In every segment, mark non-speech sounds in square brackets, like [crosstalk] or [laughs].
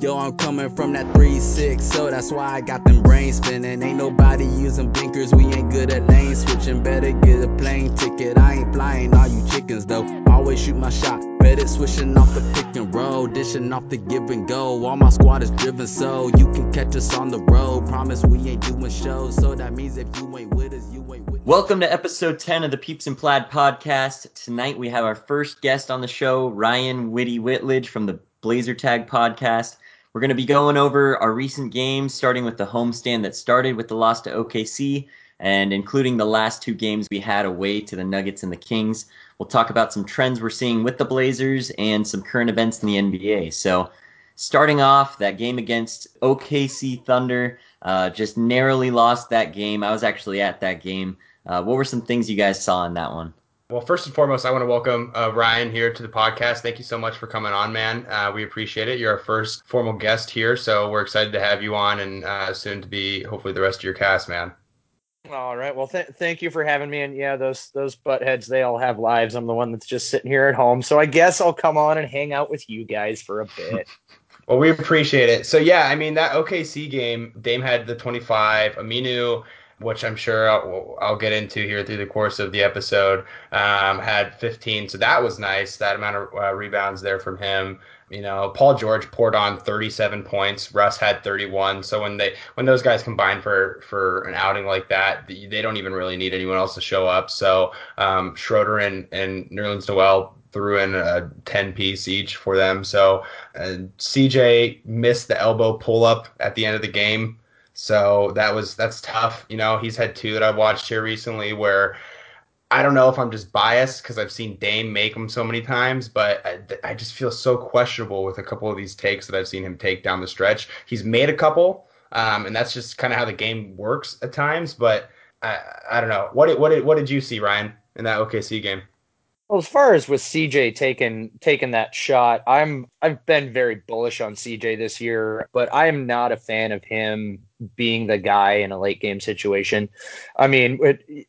Yo, I'm coming from that 3-6, so that's why I got them brains spinning. Ain't nobody using blinkers, we ain't good at lane switching. Better get a plane ticket, I ain't flying all you chickens though. Always shoot my shot, better switching off the pick and roll, dishing off the give and go. All my squad is driven, so you can catch us on the road. Promise we ain't doing shows, so that means if you ain't with us, you ain't with Welcome to episode 10 of the Peeps and Plaid podcast. Tonight we have our first guest on the show, Ryan Woody Whitledge from the Blazer Tag podcast. We're going to be going over our recent games, starting with the homestand that started with the loss to OKC and including the last two games we had away to the Nuggets and the Kings. We'll talk about some trends we're seeing with the Blazers and some current events in the NBA. So, starting off, that game against OKC Thunder, uh, just narrowly lost that game. I was actually at that game. Uh, what were some things you guys saw in that one? Well, first and foremost, I want to welcome uh, Ryan here to the podcast. Thank you so much for coming on, man. Uh, we appreciate it. You're our first formal guest here, so we're excited to have you on and uh, soon to be hopefully the rest of your cast, man. All right. Well, th- thank you for having me. And yeah, those those buttheads, they all have lives. I'm the one that's just sitting here at home, so I guess I'll come on and hang out with you guys for a bit. [laughs] well, we appreciate it. So yeah, I mean that OKC game, Dame had the 25. Aminu which I'm sure I'll, I'll, get into here through the course of the episode, um, had 15. So that was nice. That amount of uh, rebounds there from him. You know, Paul George poured on 37 points. Russ had 31. So when they when those guys combine for for an outing like that, they don't even really need anyone else to show up. So um, Schroeder and and Nerlens Noel threw in a 10 piece each for them. So uh, CJ missed the elbow pull up at the end of the game. So that was that's tough. You know, he's had two that I've watched here recently where I don't know if I'm just biased because I've seen Dame make them so many times, but I, I, just feel so questionable with a couple of these takes that I've seen him take down the stretch. He's made a couple, um, and that's just kind of how the game works at times. But I, I don't know. What did, what what did you see, Ryan, in that OKC game? Well, as far as with CJ taking taking that shot, I'm I've been very bullish on CJ this year, but I am not a fan of him being the guy in a late game situation. I mean, it,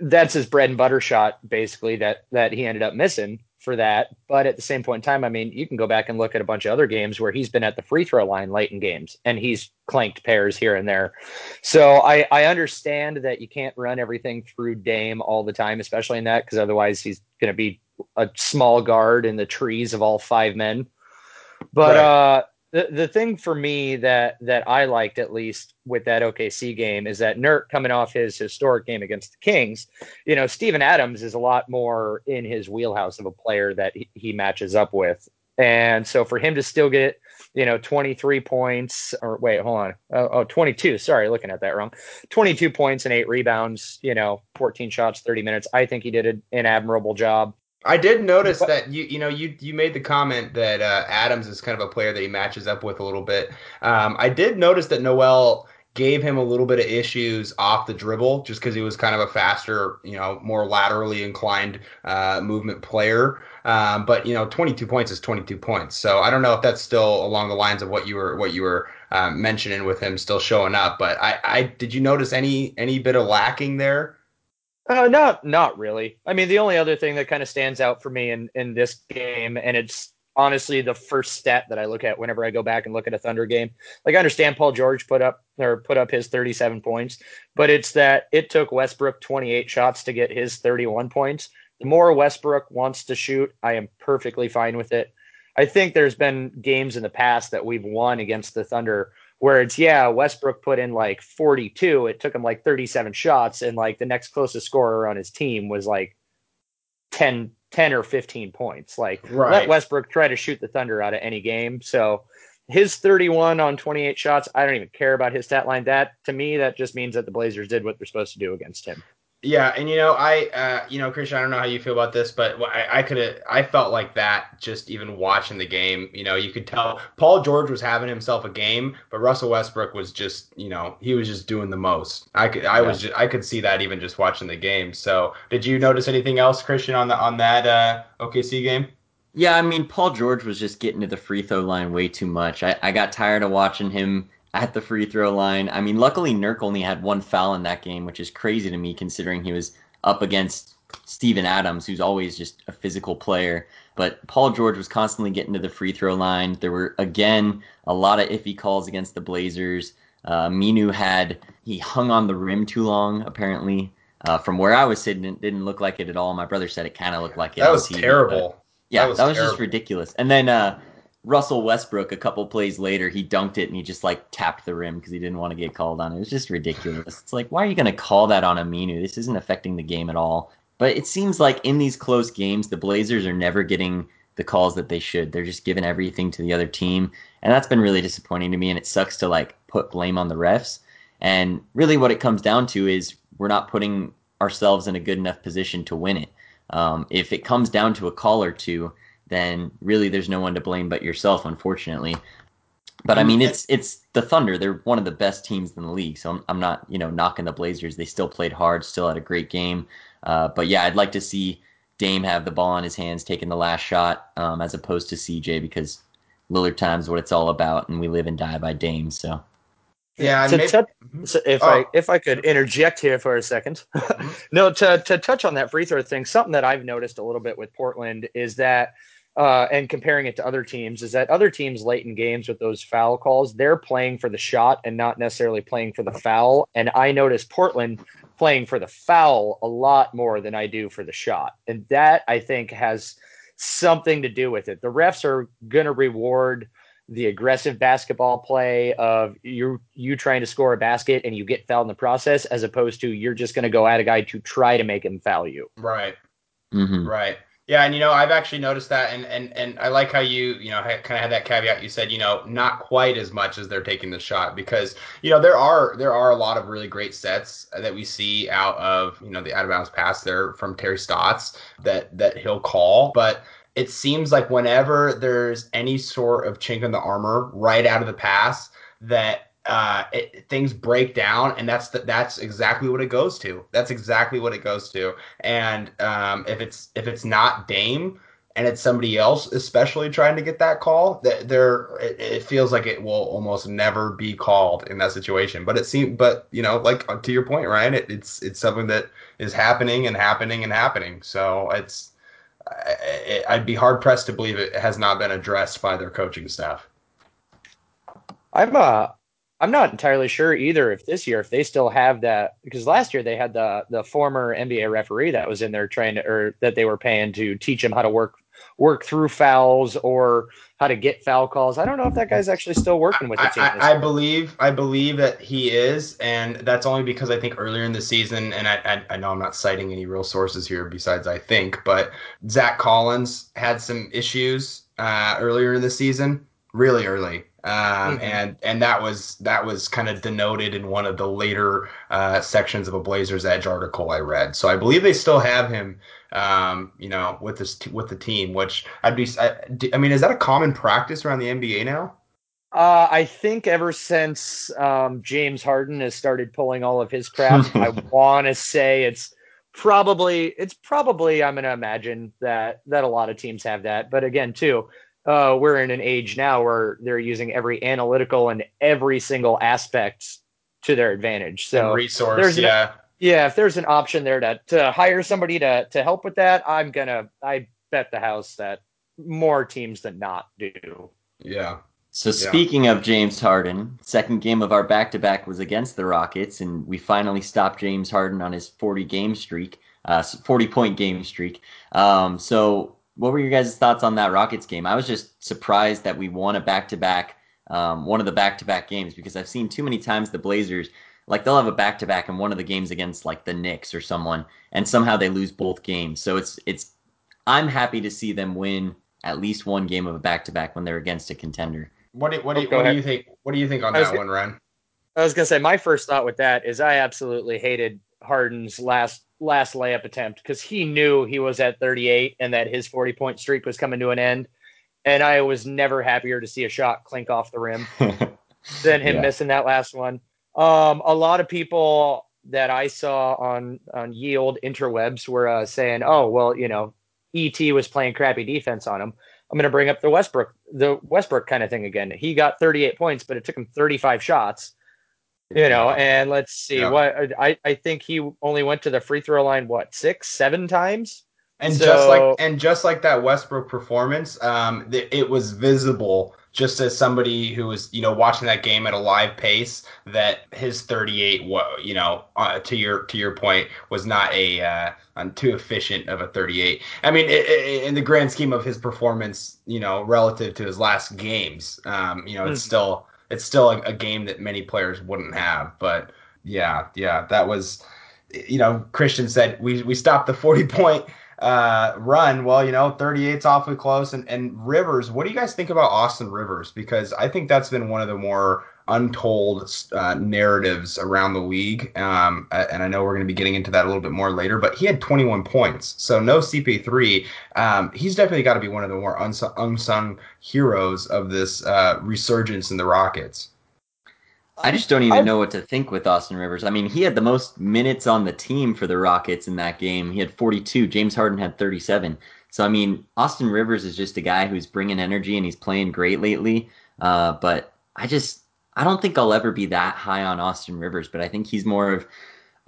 that's his bread and butter shot basically that that he ended up missing for that. But at the same point in time, I mean, you can go back and look at a bunch of other games where he's been at the free throw line late in games and he's clanked pairs here and there. So I, I understand that you can't run everything through Dame all the time, especially in that, because otherwise he's going to be a small guard in the trees of all five men. But right. uh, the the thing for me that that I liked at least with that OKC game is that Nurk coming off his historic game against the Kings, you know, Steven Adams is a lot more in his wheelhouse of a player that he, he matches up with. And so for him to still get, you know, 23 points or wait, hold on. Oh, oh 22. Sorry, looking at that wrong. 22 points and eight rebounds, you know, 14 shots, 30 minutes. I think he did an admirable job. I did notice that you you know you you made the comment that uh, Adams is kind of a player that he matches up with a little bit. Um, I did notice that Noel gave him a little bit of issues off the dribble just because he was kind of a faster, you know, more laterally inclined uh, movement player. Um, but you know, 22 points is 22 points. So I don't know if that's still along the lines of what you were what you were um, mentioning with him still showing up. But I, I did you notice any any bit of lacking there? Uh, not not really. I mean, the only other thing that kind of stands out for me in in this game, and it's honestly the first stat that I look at whenever I go back and look at a Thunder game. Like I understand Paul George put up or put up his 37 points, but it's that it took Westbrook 28 shots to get his 31 points. The more Westbrook wants to shoot, I am perfectly fine with it. I think there's been games in the past that we've won against the Thunder where it's yeah westbrook put in like 42 it took him like 37 shots and like the next closest scorer on his team was like 10 10 or 15 points. Like right. let westbrook try to shoot the thunder out of any game. So his 31 on 28 shots i don't even care about his stat line. That to me that just means that the blazers did what they're supposed to do against him yeah, and you know, I, uh, you know, Christian, I don't know how you feel about this, but I, I could have, I felt like that just even watching the game. You know, you could tell Paul George was having himself a game, but Russell Westbrook was just, you know, he was just doing the most. I could, I yeah. was, just, I could see that even just watching the game. So, did you notice anything else, Christian, on the on that uh, OKC game? Yeah, I mean, Paul George was just getting to the free throw line way too much. I, I got tired of watching him at the free throw line. I mean, luckily Nurk only had one foul in that game, which is crazy to me considering he was up against Steven Adams, who's always just a physical player. But Paul George was constantly getting to the free throw line. There were again a lot of iffy calls against the Blazers. Uh, Minu had he hung on the rim too long apparently. Uh, from where I was sitting, it didn't look like it at all. My brother said it kind of looked like it. That was TV, terrible. Yeah, that was, that was just ridiculous. And then uh, Russell Westbrook, a couple plays later, he dunked it and he just like tapped the rim because he didn't want to get called on. It was just ridiculous. It's like, why are you going to call that on Aminu? This isn't affecting the game at all. But it seems like in these close games, the Blazers are never getting the calls that they should. They're just giving everything to the other team, and that's been really disappointing to me. And it sucks to like put blame on the refs. And really, what it comes down to is we're not putting ourselves in a good enough position to win it. Um, if it comes down to a call or two, then really there's no one to blame but yourself, unfortunately. But I mean, it's it's the Thunder. They're one of the best teams in the league. So I'm, I'm not you know knocking the Blazers. They still played hard, still had a great game. Uh, but yeah, I'd like to see Dame have the ball in his hands, taking the last shot, um, as opposed to CJ because Lillard time's what it's all about, and we live and die by Dame. So yeah, to maybe, so if oh. I if I could interject here for a 2nd [laughs] mm-hmm. no, to to touch on that free throw thing, something that I've noticed a little bit with Portland is that, uh, and comparing it to other teams, is that other teams late in games with those foul calls, they're playing for the shot and not necessarily playing for the foul. And I noticed Portland playing for the foul a lot more than I do for the shot, and that I think has something to do with it. The refs are going to reward the aggressive basketball play of you you trying to score a basket and you get fouled in the process as opposed to you're just going to go at a guy to try to make him foul you right mm-hmm. right yeah and you know i've actually noticed that and and and i like how you you know kind of had that caveat. You said you know not quite as much as they're taking the shot because you know there are there are a lot of really great sets that we see out of you know the out of bounds pass. There from terry stotts that that he'll call but it seems like whenever there's any sort of chink in the armor right out of the pass, that uh, it, things break down, and that's the, that's exactly what it goes to. That's exactly what it goes to. And um, if it's if it's not Dame and it's somebody else, especially trying to get that call, that there it, it, feels like it will almost never be called in that situation. But it seems, but you know, like to your point, Ryan, it, it's it's something that is happening and happening and happening. So it's I'd be hard pressed to believe it has not been addressed by their coaching staff. I'm uh I'm not entirely sure either if this year if they still have that because last year they had the the former NBA referee that was in there trying to or that they were paying to teach him how to work work through fouls or how to get foul calls. I don't know if that guy's actually still working with the team. I, I, I believe I believe that he is, and that's only because I think earlier in the season, and I, I, know I'm not citing any real sources here besides I think, but Zach Collins had some issues uh, earlier in the season, really early. Um, mm-hmm. and and that was that was kind of denoted in one of the later uh, sections of a Blazers Edge article I read. So I believe they still have him um, you know, with this t- with the team. Which I'd be, I, I, mean, is that a common practice around the NBA now? Uh, I think ever since um, James Harden has started pulling all of his crap, I [laughs] want to say it's probably it's probably I'm going to imagine that that a lot of teams have that. But again, too, uh, we're in an age now where they're using every analytical and every single aspect to their advantage. So and resource, yeah. Yeah, if there's an option there to, to hire somebody to, to help with that, I'm gonna I bet the house that more teams than not do. Yeah. So speaking yeah. of James Harden, second game of our back-to-back was against the Rockets, and we finally stopped James Harden on his 40 game streak, uh, 40 point game streak. Um, so what were your guys' thoughts on that Rockets game? I was just surprised that we won a back-to-back, um, one of the back-to-back games because I've seen too many times the Blazers like they'll have a back to back in one of the games against like the Knicks or someone, and somehow they lose both games. So it's it's I'm happy to see them win at least one game of a back to back when they're against a contender. What do, what do, you, what do you think? What do you think on that one, Ren? I was gonna say my first thought with that is I absolutely hated Harden's last last layup attempt because he knew he was at 38 and that his 40 point streak was coming to an end, and I was never happier to see a shot clink off the rim [laughs] than him yeah. missing that last one. Um, a lot of people that I saw on on yield interwebs were uh, saying, "Oh, well, you know, ET was playing crappy defense on him." I'm going to bring up the Westbrook the Westbrook kind of thing again. He got 38 points, but it took him 35 shots. You know, and let's see Yeah. what I, I think he only went to the free throw line what six, seven times. And So- just like and just like that Westbrook performance, um, th- it was visible just as somebody who was you know watching that game at a live pace that his 38, wa- you know, uh, to your to your point, was not a uh, too efficient of a 38. I mean, i i in the grand scheme of his performance, you know, relative to his last games, um, you know, it's Mhm. still it's still a, a game that many players wouldn't have. But yeah, yeah, that was you know, Christian said we we stopped the [laughs] 40 point uh, run. Well, you know, 38's awfully close. And, and Rivers, what do you guys think about Austin Rivers? Because I think that's been one of the more untold uh, narratives around the league. Um, and I know we're going to be getting into that a little bit more later, but he had 21 points. So no CP3. Um, he's definitely got to be one of the more unsung, unsung heroes of this uh, resurgence in the Rockets. I just don't even I've- know what to think with Austin Rivers. I mean, he had the most minutes on the team for the Rockets in that game. He had 42. James Harden had 37. So, I mean, Austin Rivers is just a guy who's bringing energy and he's playing great lately. Uh, but I just, I don't think I'll ever be that high on Austin Rivers, but I think he's more of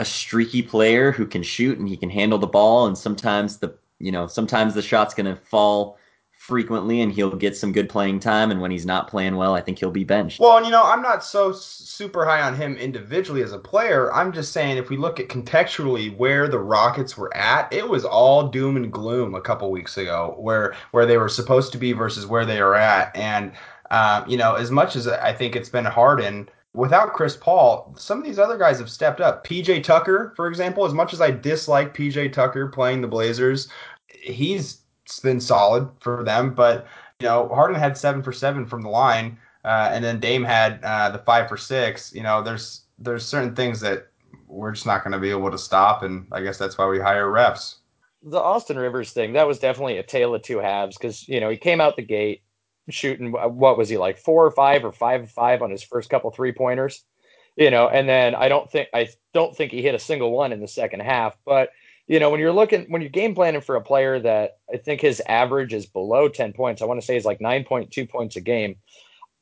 a streaky player who can shoot and he can handle the ball. And sometimes the, you know, sometimes the shot's going to fall frequently and he'll get some good playing time. And when he's not playing well, I think he'll be benched. Well, and you know, I'm not so super high on him individually as a player. I'm just saying if we look at contextually where the Rockets were at, it was all doom and gloom a couple weeks ago, where where they were supposed to be versus where they are at. And um, you know, as much as I think it's been Harden. Without Chris Paul, some of these other guys have stepped up. PJ Tucker, for example, as much as I dislike PJ Tucker playing the Blazers, he's been solid for them. But you know, Harden had seven for seven from the line, uh, and then Dame had uh, the five for six. You know, there's there's certain things that we're just not going to be able to stop, and I guess that's why we hire refs. the Austin Rivers thing, that was definitely a tale of two halves because, you know, he came out the gate shooting, uh, what was he like, four or five or five or five on his first couple three pointers, you know, and then I don't think, I don't think he hit a single one in the second half. But, you know, when you're looking, when you're game planning for a player that I think his average is below 10 points, I want to say is like 9.2 points a game.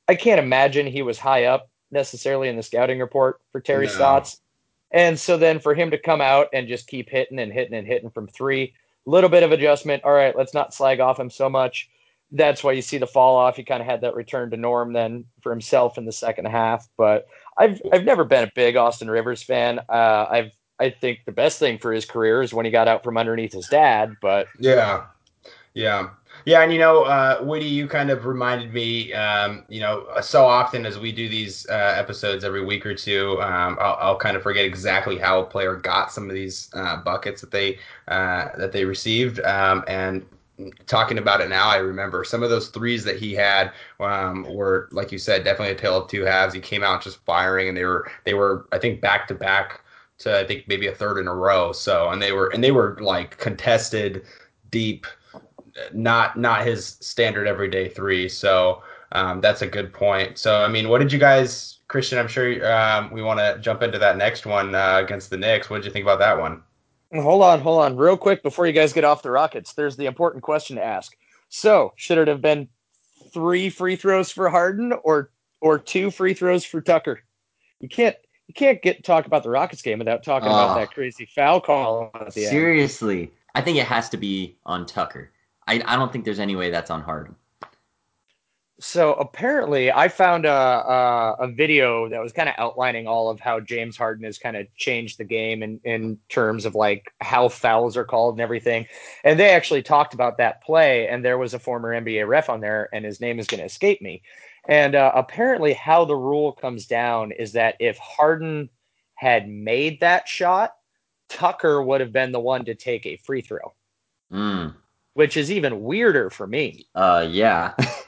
I can't imagine he was high up necessarily in the scouting report for Terry No. Stotts. And so then for him to come out and just keep hitting and hitting and hitting from three, little bit of adjustment. All right, let's not slag off him so much. That's why you see the fall off. He kind of had that return to norm then for himself in the second half. But I've I've never been a big Austin Rivers fan. Uh, I've I think the best thing for his career is when he got out from underneath his dad. But Yeah, yeah, yeah. And you know, uh, Woody, you kind of reminded me. Um, you know, so often as we do these uh, episodes every week or two, um, I'll, I'll kind of forget exactly how a player got some of these uh, buckets that they uh, that they received. Um, and talking about it now, I remember some of those threes that he had um, were, like you said, definitely a tale of two halves. He came out just firing, and they were they were I think back to back to I think maybe a third in a row. So and they were and they were like contested, deep, not not his standard everyday three. So um, that's a good point. So I mean, what did you guys, Christian? I'm sure um, we want to jump into that next one uh, against the Knicks. What did you think about that one? Hold on, hold on, real quick before you guys get off the Rockets. There's the important question to ask. So should it have been three free throws for Harden or or two free throws for Tucker? You can't you can't get talk about the Rockets game without talking about Ah. that crazy foul call at the end. Seriously, I think it has to be on Tucker. I, I don't think there's any way that's on Harden. So apparently, I found a a, a video that was kind of outlining all of how James Harden has kind of changed the game in in terms of like how fouls are called and everything. And they actually talked about that play, and there was a former NBA ref on there, and his name is going to escape me. And uh, apparently, how the rule comes down is that if Harden had made that shot, Tucker would have been the one to take a free throw, Mm, which is even weirder for me. uh, yeah. [laughs]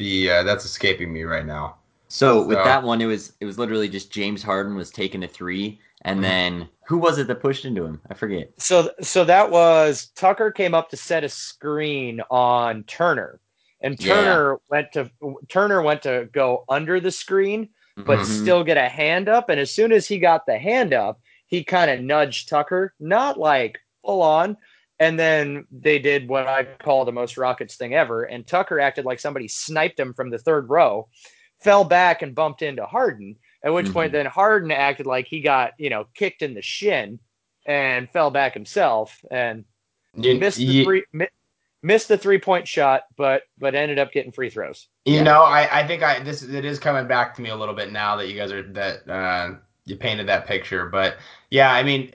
The uh, that's escaping me right now. so with that one, it was it was literally just James Harden was taking a three, and then who was it that pushed into him? I forget. So so that was Tucker came up to set a screen on Turner. And Yeah. Turner went to Turner went to go under the screen but Mhm. still get a hand up and as soon as he got the hand up, he kind of nudged Tucker, not like full on. And then they did what I call the most Rockets thing ever. And Tucker acted like somebody sniped him from the third row, fell back and bumped into Harden. At which Mhm. point, then Harden acted like he got you know kicked in the shin and fell back himself and You, missed the you- three mi- missed the three point shot, but but ended up getting free throws. You Yeah. know, I, I think I this it is coming back to me a little bit now that you guys are that uh, you painted that picture. But yeah, I mean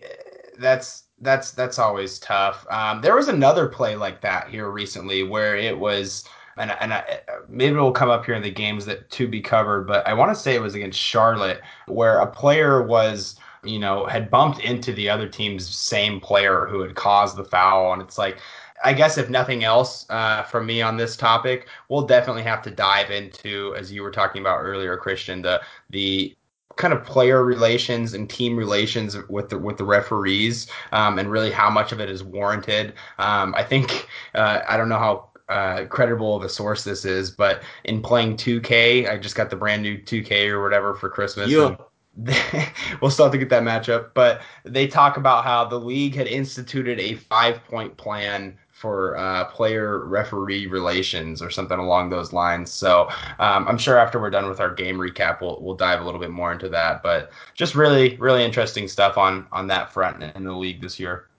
that's that's that's always tough. Um, there was another play like that here recently where it was. And, and I, maybe it will come up here in the games that to be covered, but I want to say it was against Charlotte, where a player was, you know, had bumped into the other team's same player who had caused the foul, and it's like, I guess if nothing else uh, from me on this topic, we'll definitely have to dive into, as you were talking about earlier, Christian, the the kind of player relations and team relations with the with the referees, um, and really how much of it is warranted. Um, I think uh, I don't know how. Uh, credible of a source this is, but in playing 2K, I just got the brand new 2K or whatever for Christmas. Yeah. [laughs] we'll still have to get that matchup, but they talk about how the league had instituted a five point plan for uh, player referee relations or something along those lines. So um, I'm sure after we're done with our game recap, we'll we'll dive a little bit more into that. But just really really interesting stuff on on that front in the league this year.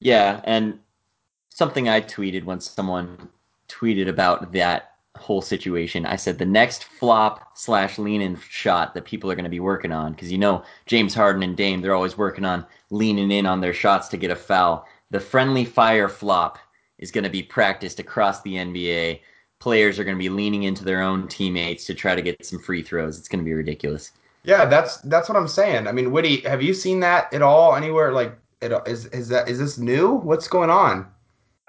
Yeah, and something I tweeted when someone tweeted about that whole situation. I said the next flop slash lean in shot that people are going to be working on because you know James Harden and Dame they're always working on leaning in on their shots to get a foul. The friendly fire flop is going to be practiced across the NBA. Players are going to be leaning into their own teammates to try to get some free throws. It's going to be ridiculous. Yeah, that's that's what I'm saying. I mean, Woody, have you seen that at all anywhere? Like, it, is is that is this new? What's going on?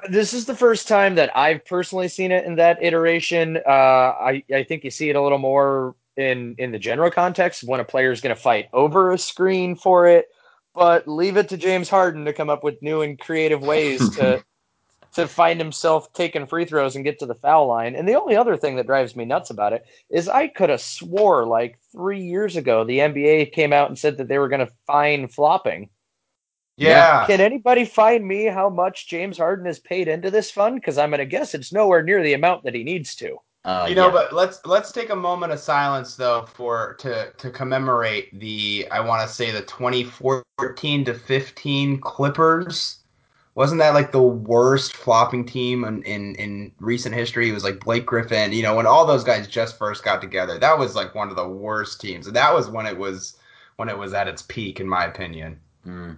This is the first time that I've personally seen it in that iteration. Uh, I I think you see it a little more in in the general context when a player is going to fight over a screen for it. But leave it to James Harden to come up with new and creative ways to [laughs] to find himself taking free throws and get to the foul line. And the only other thing that drives me nuts about it is I could have swore like three years ago the NBA came out and said that they were going to fine flopping. Yeah, Can anybody find me how much James Harden has paid into this fund? Because I'm going to guess it's nowhere near the amount that he needs to. Uh, you know, yeah. but let's let's take a moment of silence though for to to commemorate the I want to say the 2014 to 15 Clippers. Wasn't that like the worst flopping team in, in in recent history? It was like Blake Griffin, you know, when all those guys just first got together. That was like one of the worst teams. And that was when it was when it was at its peak in my opinion. Mm.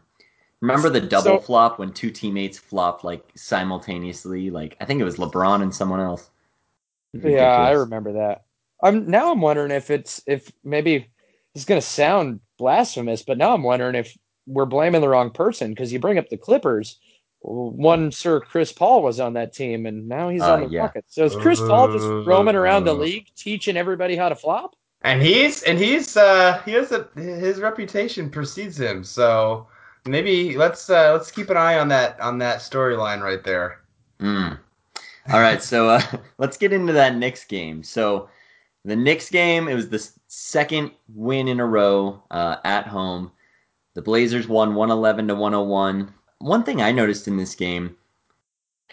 Remember the double So- flop when two teammates flopped like simultaneously? Like I think it was LeBron and someone else. Yeah, I remember that. I'm now I'm wondering if it's if maybe it's going to sound blasphemous, but now I'm wondering if we're blaming the wrong person because you bring up the Clippers. One Sir Chris Paul was on that team, and now he's Uh, on the yeah. Rockets. So is Chris Paul just roaming around the league teaching everybody how to flop? And he's and he's uh he has a his reputation precedes him. So maybe let's uh let's keep an eye on that on that storyline right there. Mm. All right, so uh, [laughs] let's get into that Knicks game. So the Knicks game, it was the second win in a row uh, at home. The Blazers won 111 to 101. One thing I noticed in this game,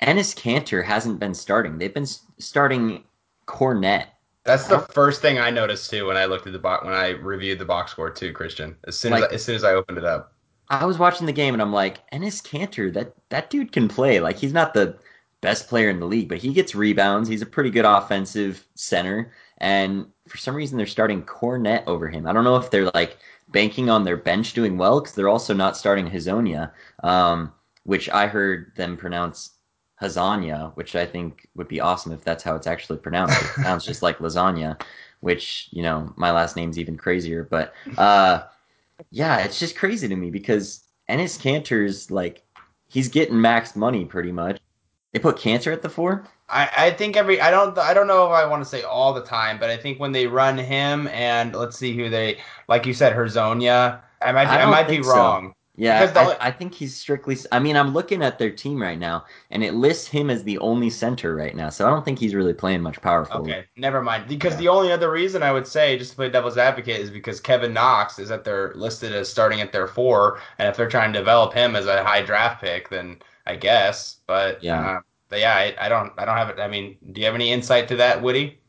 Enes Kanter hasn't been starting. They've been starting Kornet. That's the first thing I noticed too when I looked at the box when I reviewed the box score too, Christian. As soon as Like- I, as soon as I opened it up. I was watching the game and I'm like, Enes Kanter, that that dude can play. Like he's not the best player in the league, but he gets rebounds. He's a pretty good offensive center. And for some reason, they're starting Cornette over him. I don't know if they're like banking on their bench doing well because they're also not starting Hezonja, um, which I heard them pronounce Hazania, which I think would be awesome if that's how it's actually pronounced. It [laughs] sounds just like lasagna, which you know my last name's even crazier. But uh, yeah, it's just crazy to me because Enes Kanter's like he's getting max money pretty much. They put Kanter at the four. I, I think every I don't I don't know if I want to say all the time, but I think when they run him and let's see who they like you said Herzonia, I might I I, might be think so. wrong. Yeah, I, only- I think he's strictly. I mean, I'm looking at their team right now, and it lists him as the only center right now. So I don't think he's really playing much power forward. Okay, never mind. Because Yeah. the only other reason I would say, just to play devil's advocate, is because Kevin Knox is at their listed as starting at their four, and if they're trying to develop him as a high draft pick, then I guess. But Yeah. uh, yeah, I, I don't I don't have it. I mean, do you have any insight to that, Woody?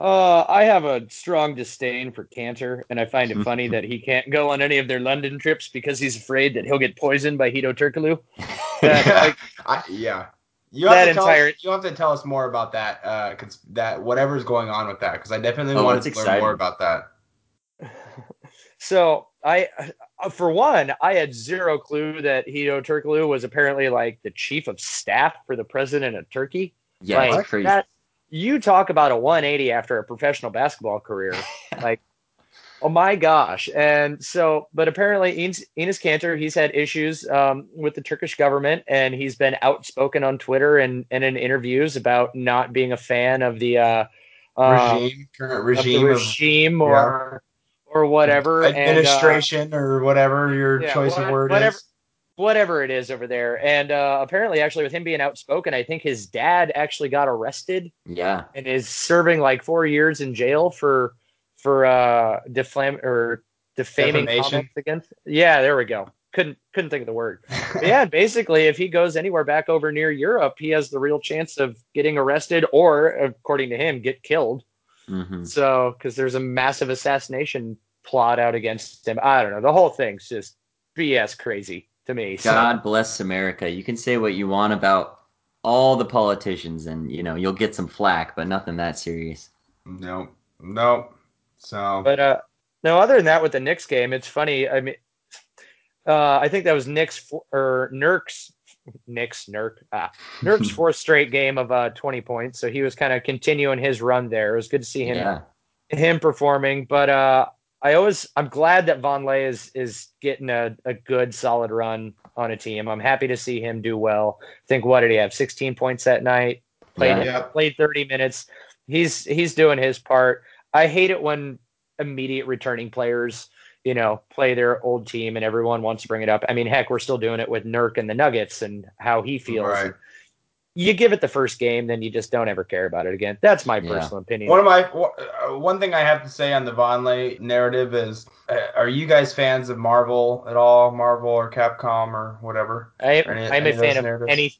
Uh, I have a strong disdain for Kanter, and I find it [laughs] funny that he can't go on any of their London trips because he's afraid that he'll get poisoned by Hedo Turkoglu. [laughs] That, like, I, yeah. You That have, to tell entire- us, you have to tell us more about that, uh, cause that whatever's going on with that, because I definitely Oh, want it's to learn more about that. [laughs] So I, for one, I had zero clue that Hedo Turkoglu was apparently like the chief of staff for the president of Turkey. Yeah, like, crazy. that- you talk about a 180 after a professional basketball career. [laughs] like, oh my gosh. And so, but apparently Enes, Enes Kanter, he's had issues um, with the Turkish government and he's been outspoken on Twitter and, and in interviews about not being a fan of the, uh, um, regime, current of regime, of regime or, or whatever. And, uh, administration, or whatever your yeah, choice what- of word whatever- is. whatever it is over there. And uh, apparently, actually, with him being outspoken, I think his dad actually got arrested yeah. and is serving like four years in jail for for uh, defam or defaming Defamation? comments against. Yeah, there we go. Couldn't couldn't think of the word. [laughs] Yeah, basically, if he goes anywhere back over near Europe, he has the real chance of getting arrested or, according to him, get killed. Hmm So, because there's a massive assassination plot out against him. I don't know. The whole thing's just BS crazy to me. So- God bless America. You can say what you want about all the politicians, and you know you'll get some flack, but nothing that serious. Nope, nope. So But uh, no, other than that, with the Knicks game, it's funny. I mean, uh, I think that was Knicks fo- or Nurk's Knicks Nurk ah, [laughs] Nurk's fourth straight game of uh 20 points. So he was kind of continuing his run there. It was good to see him Yeah, him performing. But uh, I always I'm glad that Vonleh is is getting a, a good solid run on a team. I'm happy to see him do well. I think what did he have? 16 points that night. Played Yeah. yeah, played 30 minutes. He's he's doing his part. I hate it when immediate returning players, you know, play their old team and everyone wants to bring it up. I mean, heck, we're still doing it with Nurk and the Nuggets and how he feels. right. You give it the first game, then you just don't ever care about it again. That's my Yeah. personal opinion. One of my uh, one thing I have to say on the Vonleh narrative is, uh, are you guys fans of Marvel at all? Marvel or Capcom or whatever? I, Or any- I'm any a of fan of narratives? any.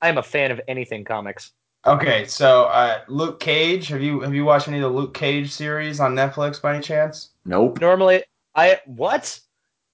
I'm a fan of anything comics. Okay, so uh, Luke Cage. Have you have you watched any of the Luke Cage series on Netflix by any chance? nope. Normally, I what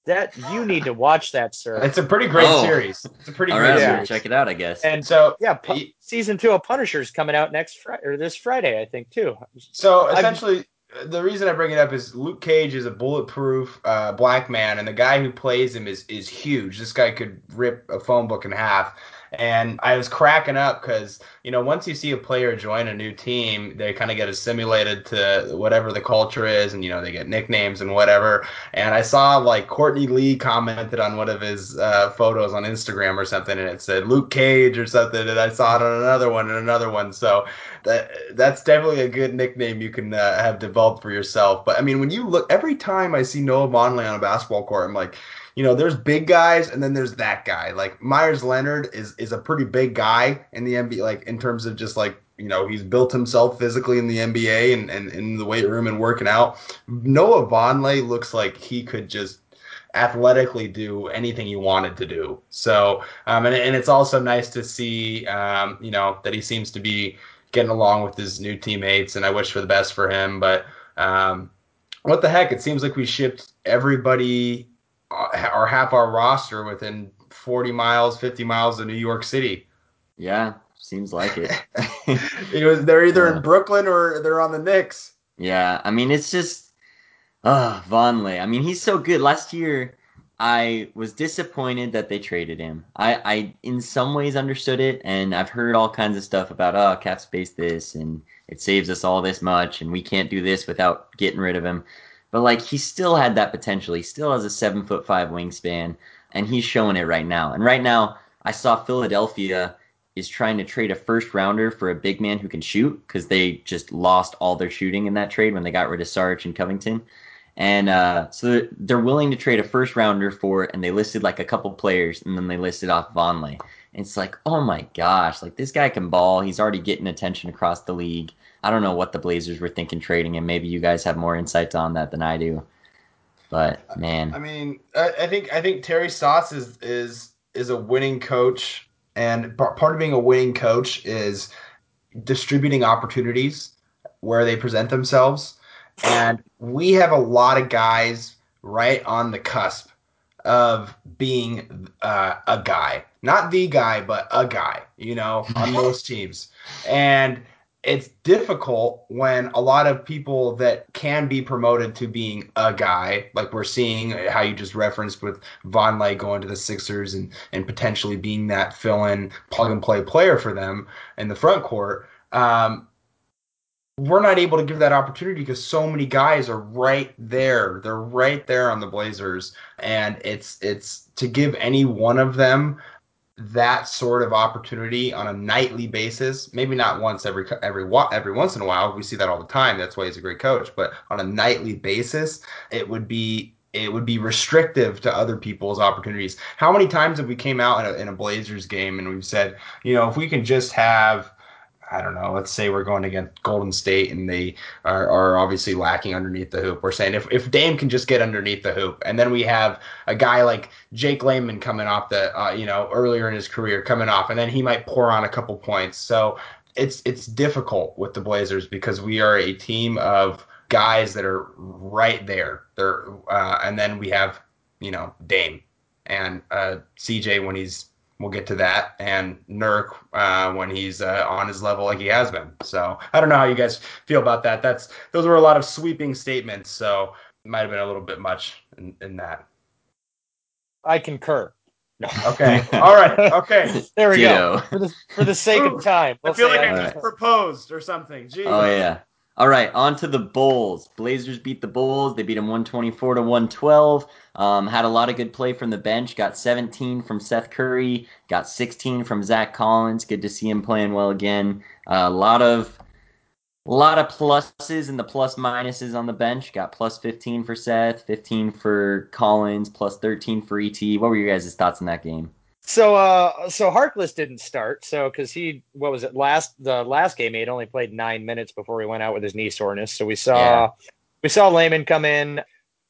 that you need to watch that, sir. It's a pretty great Oh. series. It's a pretty All great right, series. check it out. I guess. and So yeah, pu- y- season two of Punisher is coming out next Friday or this Friday, I think too. So I'm- essentially, the reason I bring it up is Luke Cage is a bulletproof uh, black man, and the guy who plays him is is huge. This guy could rip a phone book in half. And I was cracking up because you know once you see a player join a new team, they kind of get assimilated to whatever the culture is, and you know they get nicknames and whatever. And I saw like Courtney Lee commented on one of his uh, photos on Instagram or something, and it said Luke Cage or something, and I saw it on another one and another one. So that that's definitely a good nickname you can uh, have developed for yourself. But I mean, when you look every time I see Noah Vonleh on a basketball court, I'm like, you know, there's big guys and then there's that guy. Like Meyers Leonard is is a pretty big guy in the NBA, like in terms of just like you know he's built himself physically in the NBA and, and in the weight room and working out. Noah Vonleh looks like he could just athletically do anything he wanted to do. So, um, and, and it's also nice to see, um, you know, that he seems to be getting along with his new teammates, and I wish for the best for him. But um, what the heck? It seems like we shipped everybody or half our roster within 40 miles, 50 miles of New York City. yeah, seems like it. [laughs] It was they're either Yeah. in Brooklyn or they're on the Knicks. Yeah, I mean it's just uh Vonleh. I mean he's so good. Last year I was disappointed that they traded him. I I in some ways understood it and I've heard all kinds of stuff about oh cap space this and it saves us all this much and we can't do this without getting rid of him. But like he still had that potential. He still has a seven foot five wingspan and he's showing it right now. And right now I saw Philadelphia is trying to trade a first rounder for a big man who can shoot because they just lost all their shooting in that trade when they got rid of Sarge and Covington. And uh, so they're willing to trade a first rounder for it, and they listed like a couple players, and then they listed off Vonleh. It's like, oh my gosh, like this guy can ball. He's already getting attention across the league. I don't know what the Blazers were thinking trading him. Maybe you guys have more insights on that than I do. But man, I mean, I, I think I think Terry Stotts is is is a winning coach, and part of being a winning coach is distributing opportunities. where they present themselves. And we have a lot of guys right on the cusp of being uh, a guy, not the guy, but a guy, you know, on [laughs] most teams. And it's difficult when a lot of people that can be promoted to being a guy, like we're seeing how you just referenced with Vonleh going to the Sixers and, and potentially being that fill in plug and play player for them in the front court. Um, we're not able to give that opportunity because so many guys are right there. They're right there on the Blazers, and it's it's to give any one of them that sort of opportunity on a nightly basis. Maybe not once every every every once in a while. We see that all the time. That's why he's a great coach. But on a nightly basis, it would be it would be restrictive to other people's opportunities. How many times have we came out in a, in a Blazers game and we've said, you know, if we can just have I don't know, let's say we're going against Golden State and they are, are obviously lacking underneath the hoop. We're saying if, if Dame can just get underneath the hoop, and then we have a guy like Jake Layman coming off the, uh, you know, earlier in his career coming off, and then he might pour on a couple points. So it's it's difficult with the Blazers because we are a team of guys that are right there. They're uh, and then we have you know Dame and uh, CJ when he's we'll get to that, and Nurk uh, when he's uh, on his level like he has been. So I don't know how you guys feel about that. That's those were a lot of sweeping statements, so it might have been a little bit much in, in that. I concur. Okay. All right. Okay. [laughs] there we go. For the, for the sake of time. We'll I feel like I, I just right. proposed or something. Jeez. Oh yeah. All right, on to the Bulls. Blazers beat the Bulls. They beat them 124 to 112. Um, had a lot of good play from the bench. Got 17 from Seth Curry. Got 16 from Zach Collins. Good to see him playing well again. Uh, a lot of a lot of pluses and the plus minuses on the bench. Got plus 15 for Seth, 15 for Collins, plus 13 for ET. What were your guys' thoughts on that game? So, uh, so Harkless didn't start. So, because he, what was it last the last game? He had only played nine minutes before he went out with his knee soreness. So we saw, yeah. we saw Layman come in.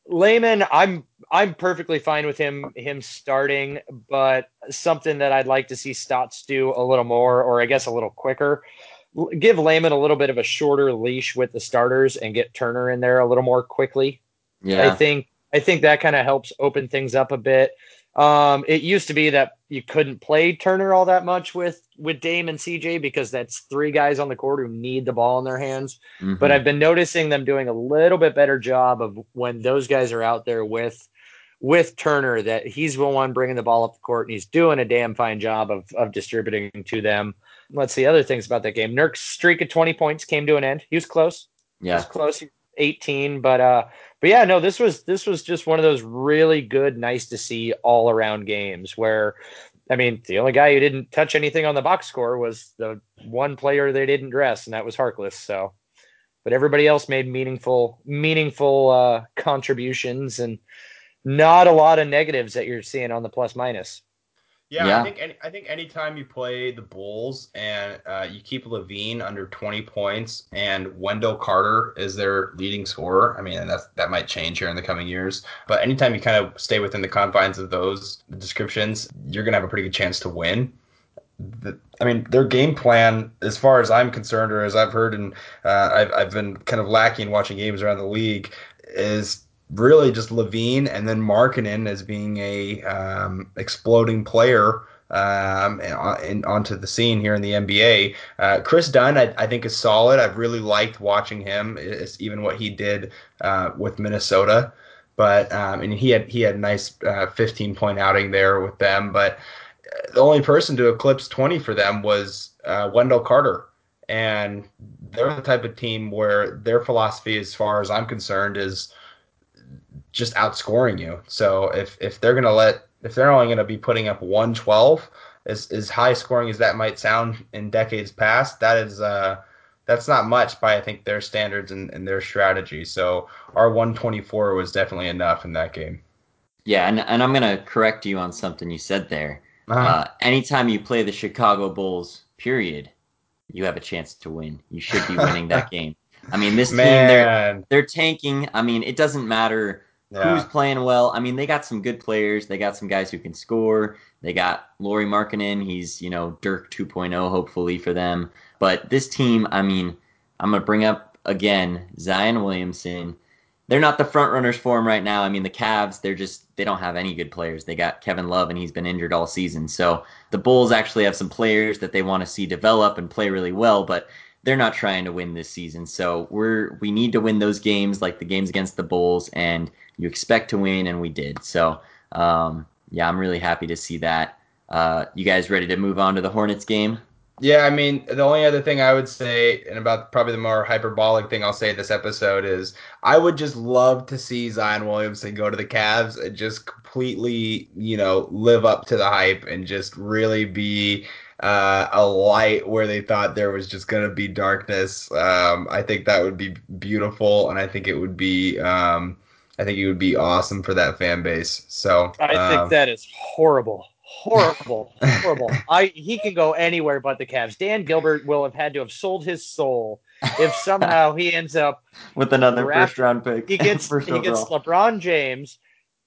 Layman, I'm I'm perfectly fine with him him starting, but something that I'd like to see Stotts do a little more, or I guess a little quicker. Give Layman a little bit of a shorter leash with the starters and get Turner in there a little more quickly. Yeah, I think I think that kind of helps open things up a bit. Um, it used to be that you couldn't play Turner all that much with with Dame and CJ because that's three guys on the court who need the ball in their hands. Mm-hmm. But I've been noticing them doing a little bit better job of when those guys are out there with with Turner that he's the one bringing the ball up the court and he's doing a damn fine job of of distributing to them. Let's see other things about that game. Nurk's streak of 20 points came to an end. He was close. Yeah. He was close. 18, but uh but yeah, no, this was this was just one of those really good, nice to see all around games where I mean, the only guy who didn't touch anything on the box score was the one player they didn't dress, and that was Harkless. So, but everybody else made meaningful, meaningful uh, contributions, and not a lot of negatives that you're seeing on the plus minus. Yeah, yeah, I think any, I think anytime you play the Bulls and uh, you keep LaVine under 20 points and Wendell Carter is their leading scorer, I mean that's that might change here in the coming years. But anytime you kind of stay within the confines of those descriptions, you're gonna have a pretty good chance to win. The, I mean, their game plan, as far as I'm concerned, or as I've heard, and uh, I've I've been kind of lacking watching games around the league, is really just LaVine and then Markkanen as being a um, exploding player um, and, onto the scene here in the NBA. Uh, Kris Dunn, I, I, think, is solid. I've really liked watching him, it's even what he did uh, with Minnesota. But um, and he had he had a nice uh, 15 point outing there with them. But the only person to eclipse 20 for them was uh, Wendell Carter. And they're the type of team where their philosophy, as far as I'm concerned, is just outscoring you. So if if they're gonna let if they're only gonna be putting up 112, as as high scoring as that might sound in decades past, that is uh that's not much by I think their standards and, and their strategy. So our 124 was definitely enough in that game. Yeah, and and I'm gonna correct you on something you said there. Uh-huh. Uh, anytime you play the Chicago Bulls, period, you have a chance to win. You should be winning that [laughs] game. I mean, this team they're they're tanking. I mean, it doesn't matter yeah. who's playing well. I mean, they got some good players. They got some guys who can score. They got Lauri Markkanen. He's you know Dirk 2.0 hopefully for them. But this team, I mean, I'm gonna bring up again, Zion Williamson. They're not the front runners for him right now. I mean, the Cavs, they're just they don't have any good players. They got Kevin Love, and he's been injured all season. So the Bulls actually have some players that they want to see develop and play really well, but they're not trying to win this season. So we're we need to win those games, like the games against the Bulls, and you expect to win, and we did. So um, yeah, I'm really happy to see that. Uh, you guys ready to move on to the Hornets game? Yeah, I mean, the only other thing I would say, and about probably the more hyperbolic thing I'll say this episode is, I would just love to see Zion Williamson go to the Cavs and just completely, you know, live up to the hype and just really be uh, a light where they thought there was just going to be darkness. Um, I think that would be beautiful, and I think it would be. Um, I think it would be awesome for that fan base. So I think um, that is horrible horrible, [laughs] horrible. I he can go anywhere but the Cavs. Dan Gilbert will have had to have sold his soul if somehow he ends up [laughs] with another draft, first round pick. He gets [laughs] he gets LeBron James,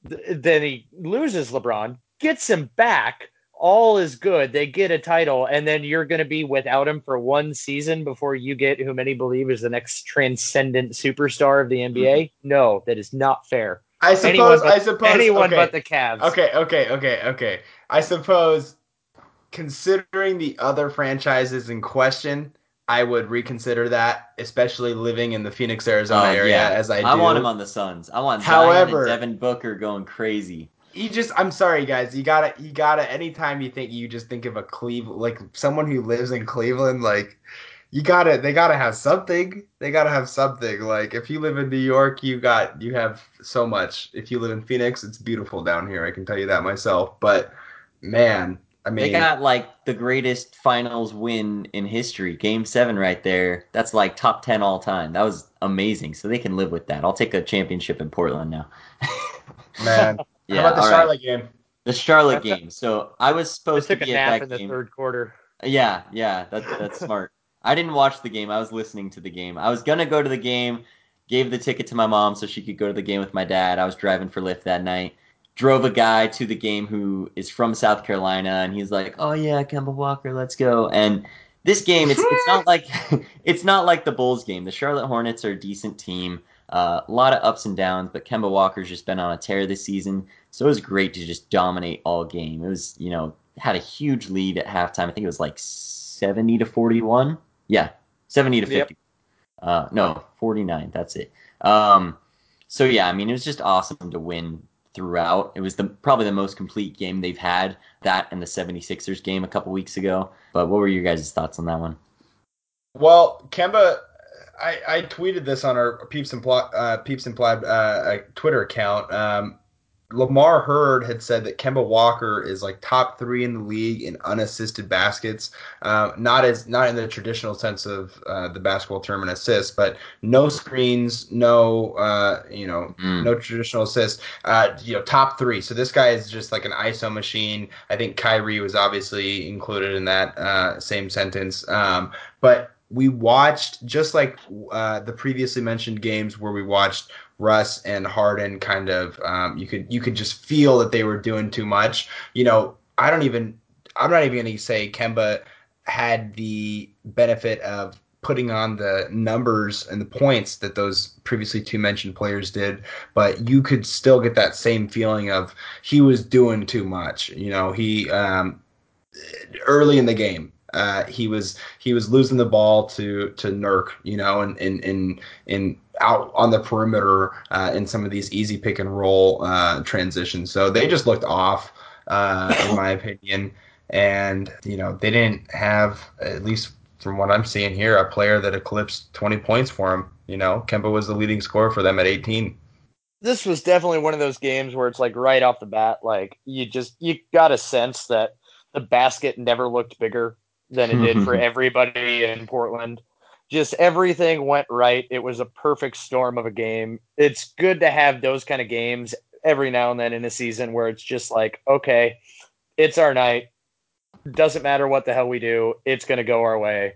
then he loses LeBron, gets him back. All is good. They get a title, and then you're going to be without him for one season before you get who many believe is the next transcendent superstar of the NBA. Mm-hmm. No, that is not fair. I suppose. But, I suppose. Anyone okay. but the Cavs. Okay. Okay. Okay. Okay. I suppose, considering the other franchises in question, I would reconsider that, especially living in the Phoenix, Arizona uh, area yeah. as I do. I want him on the Suns. I want However, Zion and Devin Booker going crazy. You just, I'm sorry, guys. You gotta, you gotta. Anytime you think, you just think of a Cleveland, like someone who lives in Cleveland, like you gotta they gotta have something. They gotta have something. Like if you live in new york you got you have so much. If you live in phoenix it's beautiful down here. I can tell you that myself. But man i mean they got like the greatest finals win in history. Game seven right there. That's like top 10 all time. That was amazing. So they can live with that. I'll take a championship in portland now. [laughs] Man yeah, how about the charlotte right. game the charlotte that's game a, so i was supposed I to at that in the game. third quarter yeah yeah that, that's smart I didn't watch the game. I was listening to the game. I was gonna go to the game. Gave the ticket to my mom so she could go to the game with my dad. I was driving for Lyft that night. Drove a guy to the game who is from South Carolina, and he's like, "Oh yeah, Kemba Walker, let's go." And this game, it's it's not like [laughs] it's not like the Bulls game. The Charlotte Hornets are a decent team. Uh, a lot of ups and downs, but Kemba Walker's just been on a tear this season, so it was great to just dominate all game. It was, you know, had a huge lead at halftime. I think it was like seventy to forty-one yeah, 70 to 50. Yep. Uh, no, 49. That's it. Um, so yeah, I mean, it was just awesome to win throughout. It was the probably the most complete game they've had. That and the 76ers game a couple weeks ago. But what were your guys' thoughts on that one? Well, Kemba, I, I tweeted this on our Peeps and uh, Peeps Implied uh, Twitter account. Um, Lamar Hurd had said that Kemba Walker is like top three in the league in unassisted baskets. Uh, not as not in the traditional sense of uh, the basketball term and assists, but no screens, no uh, you know, mm. no traditional assists. Uh, you know, top three. So this guy is just like an ISO machine. I think Kyrie was obviously included in that uh, same sentence. Um, but we watched just like uh, the previously mentioned games where we watched Russ and Harden kind of um, you could you could just feel that they were doing too much. You know, I don't even I'm not even going to say Kemba had the benefit of putting on the numbers and the points that those previously two mentioned players did, but you could still get that same feeling of he was doing too much. You know, he um, early in the game uh, he was he was losing the ball to to Nurk, you know, and in in in out on the perimeter uh, in some of these easy pick and roll uh, transitions. So they just looked off, uh, in my opinion. And you know they didn't have at least from what I'm seeing here a player that eclipsed 20 points for them. You know, Kemba was the leading scorer for them at 18 this was definitely one of those games where it's like right off the bat, like you just you got a sense that the basket never looked bigger than it did for [laughs] everybody in Portland. Just everything went right. It was a perfect storm of a game. It's good to have those kind of games every now and then in a season where it's just like, okay, it's our night. Doesn't matter what the hell we do, it's going to go our way.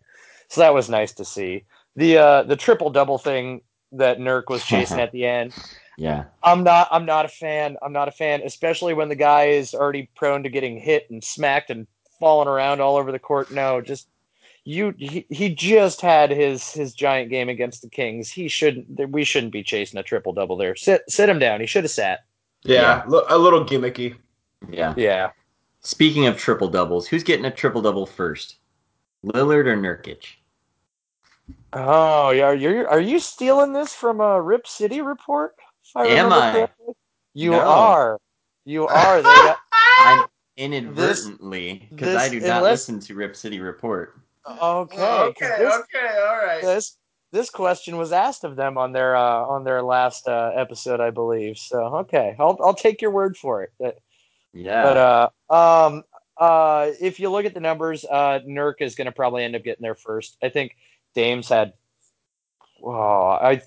So that was nice to see. The uh, the triple double thing that Nurk was chasing at the [laughs] end. Yeah. I'm not I'm not a fan. I'm not a fan, especially when the guy is already prone to getting hit and smacked and falling around all over the court. No, just you he, he just had his his giant game against the Kings. He shouldn't. We shouldn't be chasing a triple double there. Sit sit him down. He should have sat. Yeah, a little gimmicky. Yeah. Yeah. Speaking of triple doubles, who's getting a triple double first? Lillard or Nurkic? Oh, yeah. You're are you stealing this from a Rip City report? if Am I? correctly? You No. are. You are. [laughs] They got, I'm inadvertently because I do not unless- listen to Rip City Report. Okay. 'cause okay, this, okay, all right. this this question was asked of them on their uh, on their last uh, episode, I believe. So okay, I'll I'll take your word for it. That- Yeah. But uh, um, uh, if you look at the numbers, uh, Nurk is going to probably end up getting there first. I think Dame's had. Oh, I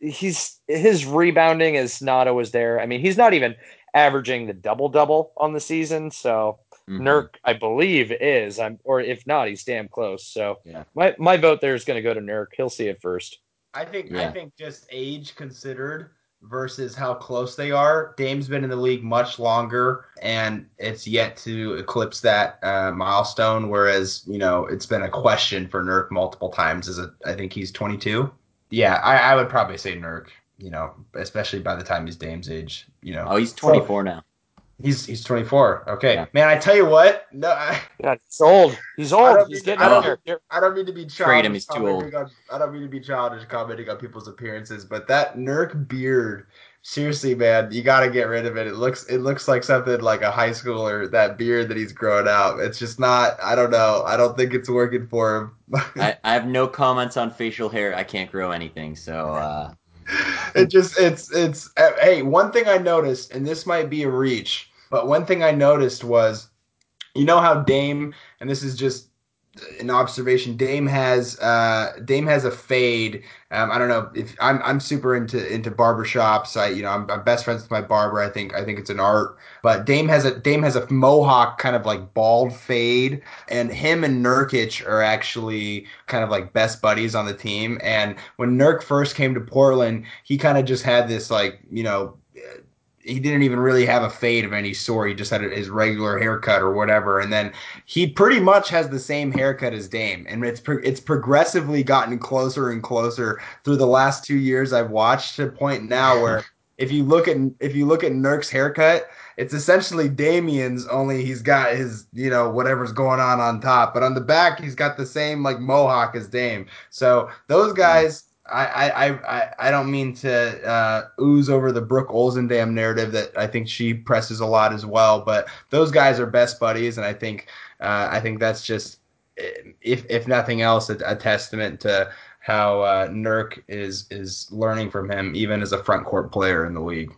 he's his rebounding is not always there. I mean, he's not even averaging the double double on the season. So Mhm. Nurk, I believe, is. I'm or if not, he's damn close. So Yeah. my my vote there is going to go to Nurk. He'll see it first. I think Yeah. I think just age considered versus how close they are. Dame's been in the league much longer, and it's yet to eclipse that uh, milestone. Whereas you know it's been a question for Nurk multiple times. Is it? I think he's 22. Yeah, I, I would probably say Nurk. You know, especially by the time he's Dame's age. You know, Oh, he's 24 now. He's he's 24. Okay, Yeah. man. I tell you what, no. I, Yeah, he's old. He's old. He's mean- getting I up don't- I don't mean to be childish. Trade him, he's too commenting On, I don't mean to be childish commenting on people's appearances, but that Nurk beard, seriously, man, you got to get rid of it. It looks it looks like something like a high schooler. That beard that he's growing out, it's just not. I don't know. I don't think it's working for him. [laughs] I, I have no comments on facial hair. I can't grow anything. So, uh, [laughs] it just it's it's hey one thing i noticed and this might be a reach but one thing i noticed was you know how dame and this is just an observation dame has uh dame has a fade um i don't know if i'm i'm super into into barbershops i you know I'm, I'm best friends with my barber i think i think it's an art but dame has a dame has a mohawk kind of like bald fade and him and Nurkic are actually kind of like best buddies on the team. And when Nurk first came to Portland, he kind of just had this like you know. He didn't even really have a fade of any sort. He just had his regular haircut or whatever, and then he pretty much has the same haircut as Dame, and it's pro- it's progressively gotten closer and closer through the last two years I've watched to a point now where if you look at if you look at Nurk's haircut, it's essentially Damian's, only he's got his, you know, whatever's going on on top. But on the back, he's got the same like mohawk as Dame. So those hmm. guys, I, I, I, I- I don't mean to uh, ooze over the Brooke Olzendam narrative that I think she presses a lot as well. But those guys are best buddies, and I think, uh, I think that's just, if if nothing else, a, a testament to how uh, Nurk is is learning from him, even as a front court player in the league.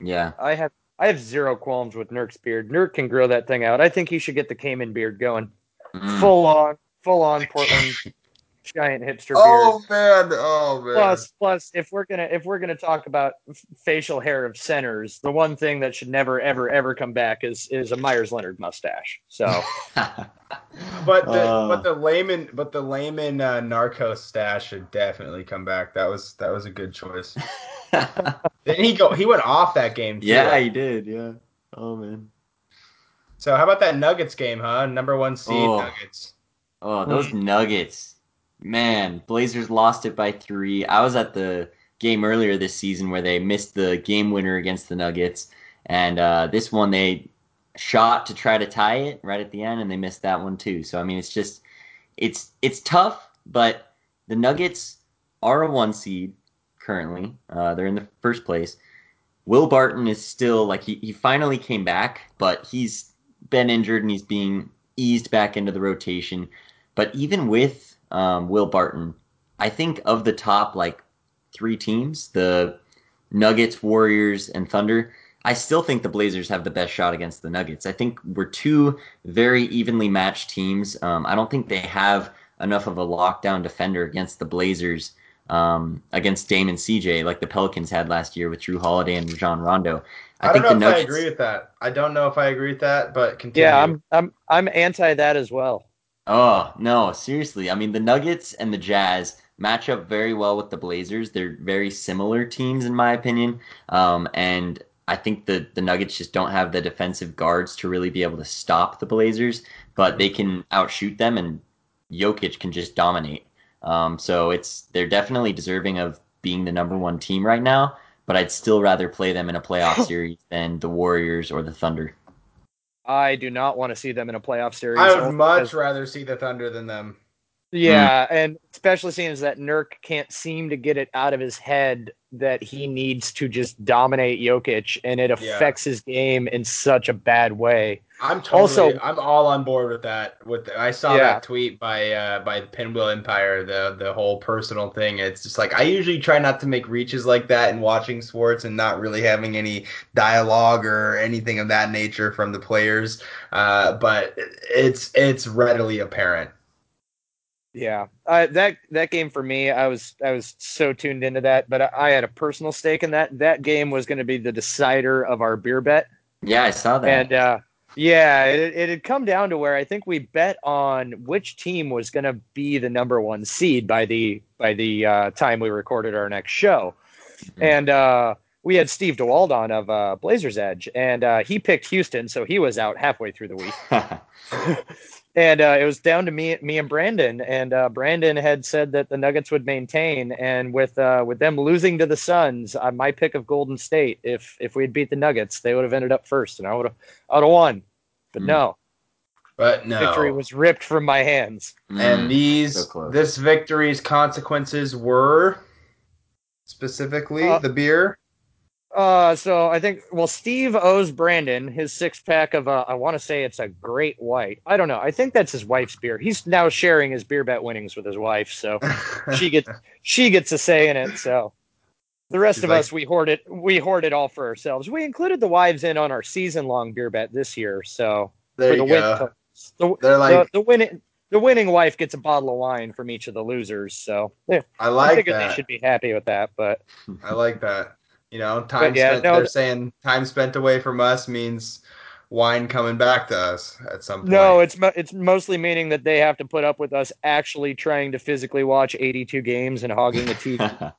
yeah. I have I have zero qualms with Nurk's beard. Nurk can grow that thing out. I think he should get the Kaman beard going. Mm. Full on, full on Portland [laughs] giant hipster beard. Oh beard. man! Oh man! Plus, plus, if we're gonna if we're gonna talk about f- facial hair of centers, the one thing that should never ever ever come back is is a Meyers Leonard mustache. So [laughs] But the Uh. but the layman but the layman uh, narcos stash should definitely come back. That was that was a good choice. [laughs] Didn't he go? He went off that game. Too. yeah, he did. Yeah. Oh man. So how about that Nuggets game, huh? Number one seed Oh. Nuggets. Oh, those Nuggets. Man, Blazers lost it by three. I was at the game earlier this season where they missed the game winner against the Nuggets. And uh, this one, they shot to try to tie it right at the end, and they missed that one too. So, I mean, it's just, it's it's tough, but the Nuggets are a one seed currently. Uh, they're in the first place. Will Barton is still, like, he, he finally came back, but he's been injured and he's being eased back into the rotation. But even with um, Will Barton, I think of the top like three teams, the Nuggets, Warriors, and Thunder, I still think the Blazers have the best shot against the Nuggets. I think we're two very evenly matched teams. Um, I don't think they have enough of a lockdown defender against the Blazers, um, against Dame and CJ, like the Pelicans had last year with Jrue Holiday and Rajon Rondo. I, think don't know the if I Nuggets. agree with that. I don't know if I agree with that, but continue. yeah, I'm I'm I'm anti that as well. Oh, no, seriously. I mean, the Nuggets and the Jazz match up very well with the Blazers. They're very similar teams, in my opinion. Um, and I think the, the Nuggets just don't have the defensive guards to really be able to stop the Blazers, but they can outshoot them. And Jokic can just dominate. Um, so it's they're definitely deserving of being the number one team right now. But I'd still rather play them in a playoff [laughs] series than the Warriors or the Thunder. I do not want to see them in a playoff series. I would much rather see the Thunder than them. Yeah, and especially seeing as that Nurk can't seem to get it out of his head that he needs to just dominate Jokic, and it Yeah. affects his game in such a bad way. I'm totally, Also- I'm all on board with that. With I saw Yeah. that tweet by uh, by the Pinwheel Empire, the the whole personal thing. It's just like I usually try not to make reaches like that in watching sports and not really having any dialogue or anything of that nature from the players. Uh, but it's it's readily apparent. Yeah, uh, that that game for me, I was I was so tuned into that, but I, I had a personal stake in that. That game was going to be the decider of our beer bet, Yeah, I saw that. and uh, yeah, it, it had come down to where I think we bet on which team was going to be the number one seed by the by the uh, time we recorded our next show, and uh, we had Steve DeWald on of uh, Blazers Edge, and uh, he picked Houston, so he was out halfway through the week. [laughs] [laughs] and uh, it was down to me, me and Brandon. And uh, Brandon had said that the Nuggets would maintain, and with uh, with them losing to the Suns, uh, my pick of Golden State, if if we had beat the Nuggets, they would have ended up first, and I would have I would have won. But Mm. no, But no, victory was ripped from my hands. Mm, and these so this victory's consequences were specifically Uh, the beer. Uh, so I think well, Steve owes Brandon his six pack of uh, I want to say it's a Great White. I don't know. I think that's his wife's beer. He's now sharing his beer bet winnings with his wife, so [laughs] she gets she gets a say in it. So the rest She's of like- us we hoard it we hoard it all for ourselves. We included the wives in on our season long beer bet this year. So there for you the win go. totals. the, They're like, the, the winning the winning wife gets a bottle of wine from each of the losers. So yeah, I I like figured that. they should be happy with that. But I like that. You know, time yeah, spent. no, they're th- saying time spent away from us means wine coming back to us at some point. no, it's mo- it's mostly meaning that they have to put up with us actually trying to physically watch 82 games and hogging the [laughs] TV and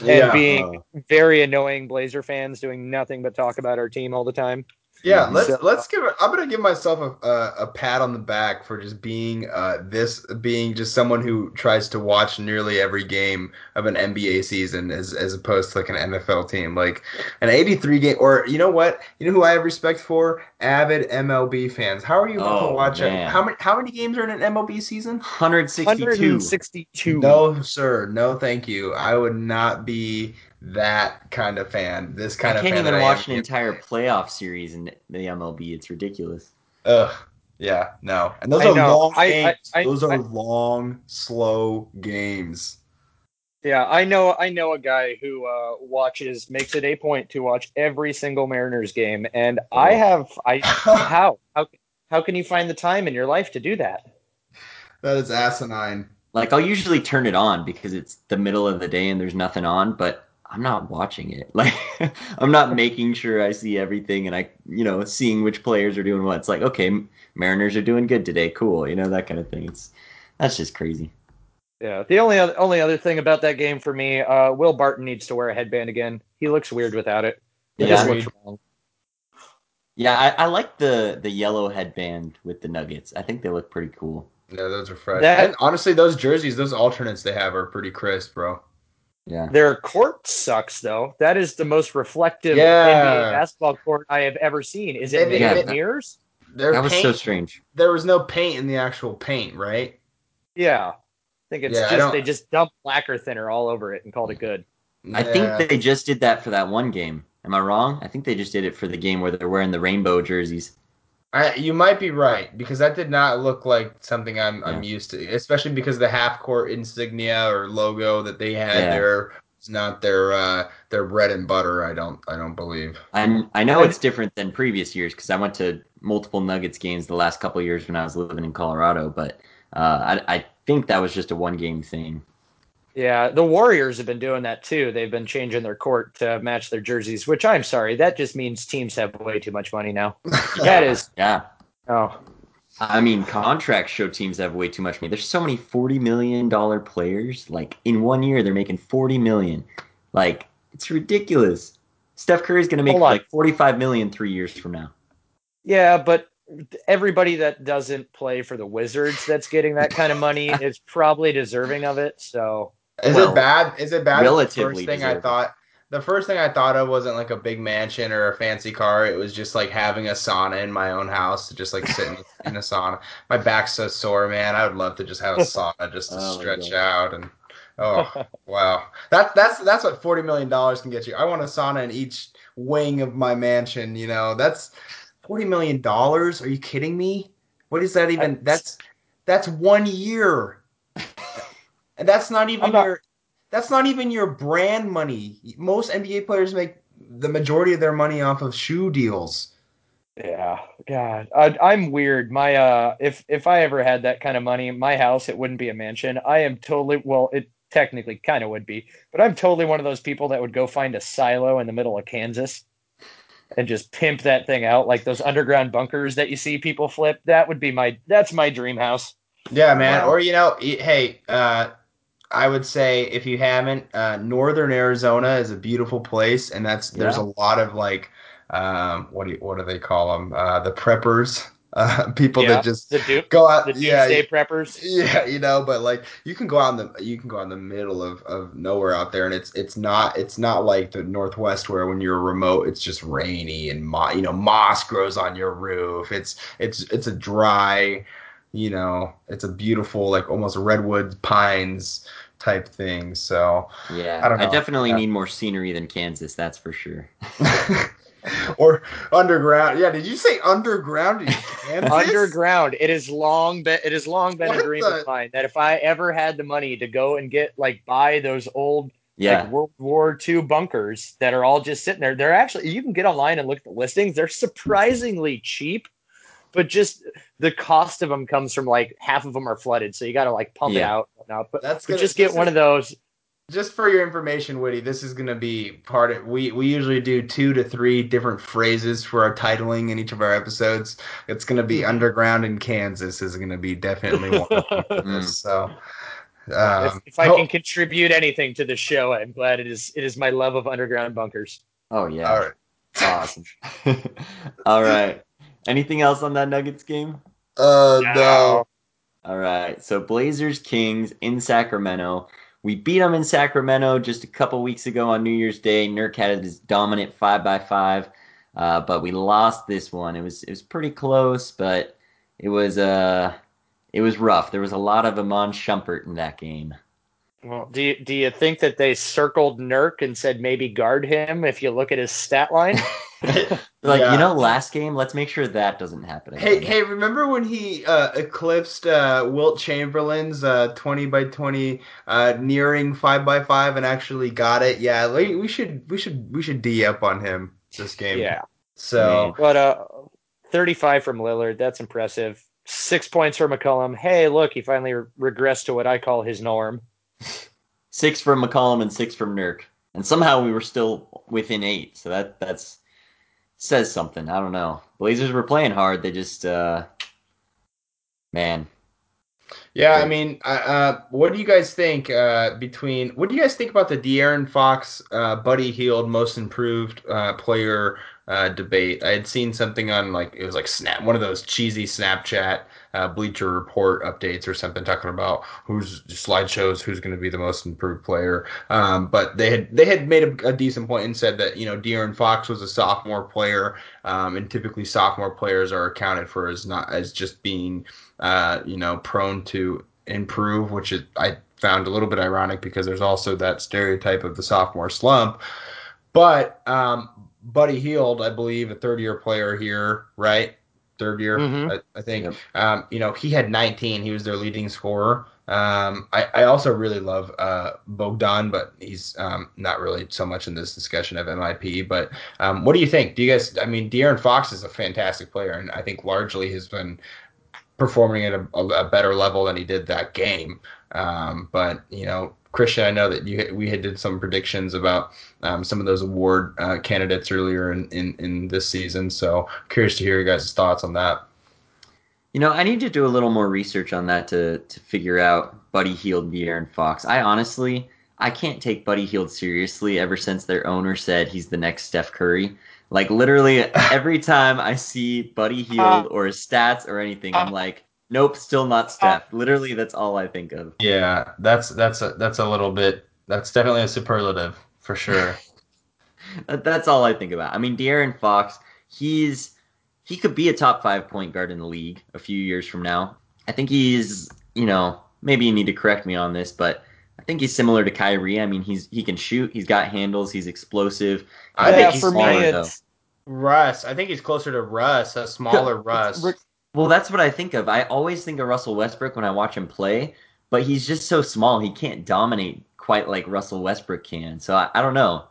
yeah, being very annoying Blazer fans doing nothing but talk about our team all the time. Yeah. Let's So- let's give. it- I'm gonna give myself a, a, a pat on the back for just being uh this being just someone who tries to watch nearly every game of an NBA season as as opposed to like an NFL team like an 83 game or you know what you know who I have respect for avid MLB fans. How are you about Oh, to watch it? How many how many games are in an MLB season? 162. 162. No, sir. No, thank you. I would not be that kind of fan. This kind of I of can't fan even that I watch am. an entire playoff series in the MLB. It's ridiculous. Ugh. Yeah, no. And those I are know. long I- I- games. I- those are I- long, slow games. Yeah, I know. I know a guy who uh, watches, makes it a point to watch every single Mariners game, and I Oh. have. I [laughs] how how how can you find the time in your life to do that? That is asinine. Like I'll usually turn it on because it's the middle of the day and there's nothing on, but I'm not watching it. [laughs] Like I'm not making sure I see everything and I, you know, seeing which players are doing what. It's like, okay, Mariners are doing good today, cool, you know, that kind of thing. It's that's just crazy. Yeah. The only other only other thing about that game for me, uh, Will Barton needs to wear a headband again. He looks weird without it. It Yeah. looks wrong. Yeah, I, I like the the yellow headband with the Nuggets. I think they look pretty cool. Yeah, those are fresh. That- and honestly, those jerseys, those alternates they have are pretty crisp, bro. Yeah. Their court sucks though. That is the most reflective Yeah. NBA basketball court I have ever seen. Is it They- made of mirrors? Their That was paint, so strange. there was no paint in the actual paint, right? Yeah. I think it's Yeah, just they just dumped lacquer thinner all over it and called it good. I think they just did that for that one game. Am I wrong? I think they just did it for the game where they're wearing the rainbow jerseys. I, you might be right because that did not look like something I'm I'm used to, especially because the half court insignia or logo that they had Yeah. there is not their uh, their bread and butter. I don't I don't believe. I I know it's different than previous years because I went to multiple Nuggets games the last couple of years when I was living in Colorado, but uh, I I think that was just a one game thing. Yeah, the Warriors have been doing that too. They've been changing their court to match their jerseys, which I'm sorry, that just means teams have way too much money now. [laughs] That is Yeah. oh I mean, contracts show teams have way too much money. There's so many forty million dollar players. Like in one year, they're making forty million. Like it's ridiculous. Steph Curry's gonna make Hold on. like forty five million three years from now. yeah, but everybody that doesn't play for the Wizards that's getting that kind of money [laughs] is probably deserving of it. So Is Well, it bad? Is it bad? The relatively first thing I thought. The first thing I thought of wasn't like a big mansion or a fancy car. It was just like having a sauna in my own house to just like sit in, [laughs] in a sauna. My back's so sore, man. I would love to just have a [laughs] sauna just to Oh stretch out and oh [laughs] wow. That that's that's what forty million dollars can get you. I want a sauna in each wing of my mansion. You know that's forty million dollars. Are you kidding me? What is that even? That's that's one year. And that's not even not- your that's not even your brand money. Most NBA players make the majority of their money off of shoe deals. Yeah, God, I, I'm weird. My uh, if if I ever had that kind of money, my house it wouldn't be a mansion. I am totally well, it technically kind of would be, but I'm totally one of those people that would go find a silo in the middle of Kansas and just pimp that thing out like those underground bunkers that you see people flip. That would be my that's my dream house. Yeah, man. Wow. Or you know, hey, uh, I would say if you haven't, uh, Northern Arizona is a beautiful place, and that's there's a lot of like, um, what do you, what do they call them? Uh, the preppers, [laughs] uh, people Yeah, that just do go out. the yeah, doomsday preppers. [laughs] Yeah, you know, but like you can go out in the you can go out in the middle of, of nowhere out there, and it's it's not it's not like the Northwest where when you're remote it's just rainy and mo- you know moss grows on your roof. It's it's it's a dry, you know, it's a beautiful like almost redwood pines type thing. So Yeah, I don't know. I definitely Yeah. need more scenery than Kansas. That's for sure. [laughs] or underground. Yeah, did you say underground [laughs] underground. It has long been it has long been What a dream the- of mine that if I ever had the money to go and get like buy those old Yeah, like World War II bunkers that are all just sitting there. They're actually you can get online and look at the listings. They're surprisingly cheap, but just the cost of them comes from like half of them are flooded, so you got to like pump it out. Now, but, That's but gonna- just get one is- of those. just for your information, Woody, this is gonna be part of we we usually do two to three different phrases for our titling in each of our episodes. It's gonna be Mhm. underground in Kansas is gonna be definitely one of [laughs] them for Mm. this. So if, um, if I ho- can contribute anything to the show, I'm glad it is. It is my love of underground bunkers. Oh yeah, all right. awesome. [laughs] All right. Anything else on that Nuggets game? Uh no. All right. So Blazers Kings in Sacramento. We beat them in Sacramento just a couple weeks ago on New Year's Day. Nurk had his dominant five by five, uh, but we lost this one. It was it was pretty close, but it was uh it was rough. There was a lot of Iman Shumpert in that game. Well, do you, do you think that they circled Nurk and said maybe guard him if you look at his stat line? [laughs] [laughs] Like Yeah. you know, last game. Let's make sure that doesn't happen. Hey, Again. hey! Remember when he uh, eclipsed uh, Wilt Chamberlain's uh, twenty by twenty, uh, nearing five by five, and actually got it? Yeah, we, we should we should we should d up on him this game. yeah. So But uh, 35 from Lillard, that's impressive. Six points for McCollum. Hey, look, he finally re- regressed to what I call his norm. Six from McCollum and six from Nurk, and somehow we were still within eight. So that that's says something. I don't know. Blazers were playing hard. They just, uh, man, Yeah, I mean, uh, uh, what do you guys think uh, between? What do you guys think about the De'Aaron Fox, uh, Buddy Hield, Most Improved uh, Player uh, debate? I had seen something on like it was like Snap, one of those cheesy Snapchat uh, Bleacher Report updates or something, talking about who's slideshows who's going to be the most improved player. Um, but they had they had made a, a decent point and said that you know De'Aaron Fox was a sophomore player, um, and typically sophomore players are accounted for as not as just being uh, you know, prone to improve, which I found a little bit ironic because there's also that stereotype of the sophomore slump. But um, Buddy Hield, I believe, a third year player here, right? Third year, Mhm. I, I think. Yep. Um, you know, he had 19. He was their leading scorer. Um, I, I also really love uh, Bogdan, but he's um, not really so much in this discussion of MIP. But um, what do you think? Do you guys? I mean, De'Aaron Fox is a fantastic player, and I think largely has been performing at a, a better level than he did that game. Um, but you know, Christian, I know that you we had did some predictions about um, some of those award uh, candidates earlier in, in in this season. So curious to hear your guys' thoughts on that. you know, I need to do a little more research on that to to figure out Buddy Hield, De'Aaron Fox. I honestly, I can't take Buddy Hield seriously ever since their owner said he's the next Steph Curry. Like literally [laughs] every time I see Buddy Hield or his stats or anything, I'm like, nope, still not oh. Steph. Literally, that's all I think of. Yeah, that's that's a that's a little bit. That's definitely a superlative for sure. [laughs] that's all I think about. I mean, De'Aaron Fox, he's he could be a top five point guard in the league a few years from now. I think he's, you know, maybe you need to correct me on this, but I think he's similar to Kyrie. I mean, he's he can shoot, he's got handles, he's explosive. I yeah, think he's for me, smaller, it's Russ. I think he's closer to Russ, a [laughs] smaller Russ. Well, that's what I think of. I always think of Russell Westbrook when I watch him play, but he's just so small. He can't dominate quite like Russell Westbrook can. So I, I don't know.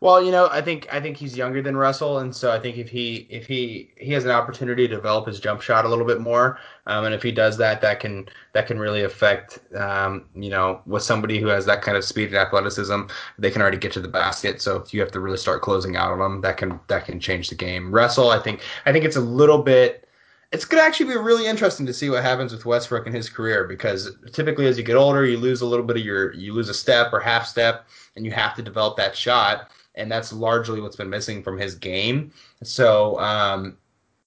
Well, you know, I think I think he's younger than Russell, and so I think if he if he he has an opportunity to develop his jump shot a little bit more, um, and if he does that, that can that can really affect, um, you know, with somebody who has that kind of speed and athleticism, they can already get to the basket. So if you have to really start closing out on them, that can that can change the game. Russell, I think I think it's a little bit. It's going to actually be really interesting to see what happens with Westbrook in his career because typically as you get older, you lose a little bit of your you lose a step or half step, and you have to develop that shot and that's largely what's been missing from his game. So um,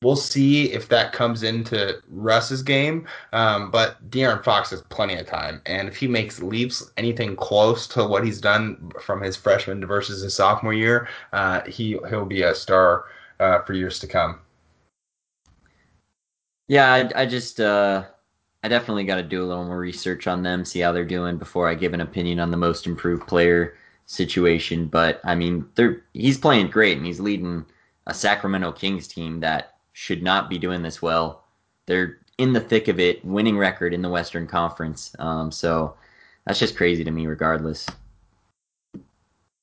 we'll see if that comes into Russ's game. Um, but De'Aaron Fox has plenty of time, and if he makes leaps anything close to what he's done from his freshman versus his sophomore year, uh, he he'll be a star uh, for years to come. Yeah, I, I just uh, I definitely got to do a little more research on them, see how they're doing before I give an opinion on the most improved player situation. But I mean, they're he's playing great and he's leading a Sacramento Kings team that should not be doing this well. They're in the thick of it, winning record in the Western Conference. Um, so that's just crazy to me, regardless.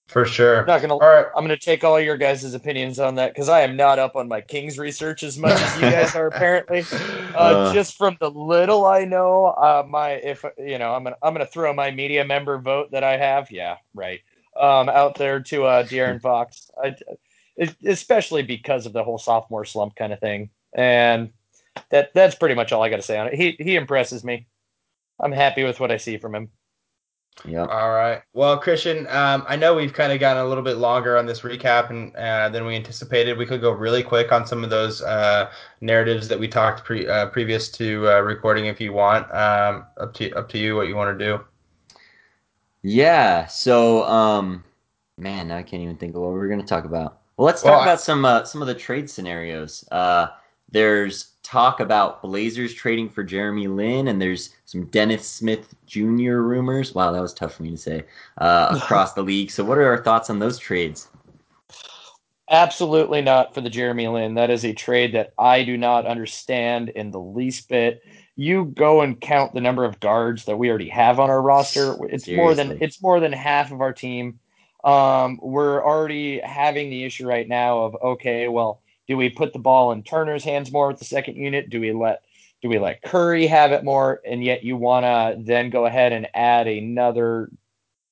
For sure. I'm not gonna. All right. I'm gonna take all your guys' opinions on that because I am not up on my Kings research as much as you guys are apparently. [laughs] Uh, Uh. just from the little I know, uh, my if you know, I'm gonna I'm gonna throw my media member vote that I have. Yeah, right. Um, out there to uh, De'Aaron [laughs] Fox, I, it, especially because of the whole sophomore slump kind of thing, and that that's pretty much all I got to say on it. He he impresses me. I'm happy with what I see from him. Yep. All right. Well, Christian, um, I know we've kind of gotten a little bit longer on this recap and uh, than we anticipated. We could go really quick on some of those uh, narratives that we talked pre- uh, previous to uh, recording, if you want. Um, up to up to you what you want to do. Yeah. So, um, man, I can't even think of what we are going to talk about. Well, let's talk Well, I- about some uh, some of the trade scenarios. Uh, there's talk about Blazers trading for Jeremy Lin, and there's some Dennis Smith Jr. rumors. Wow, that was tough for me to say uh, across the league. So, what are our thoughts on those trades? Absolutely not for the Jeremy Lin. That is a trade that I do not understand in the least bit. You go and count the number of guards that we already have on our roster. It's more than it's more than half of our team. Um, we're already having the issue right now of okay, well, do we put the ball in Turner's hands more with the second unit? Do we let do we let Curry have it more? And yet you want to then go ahead and add another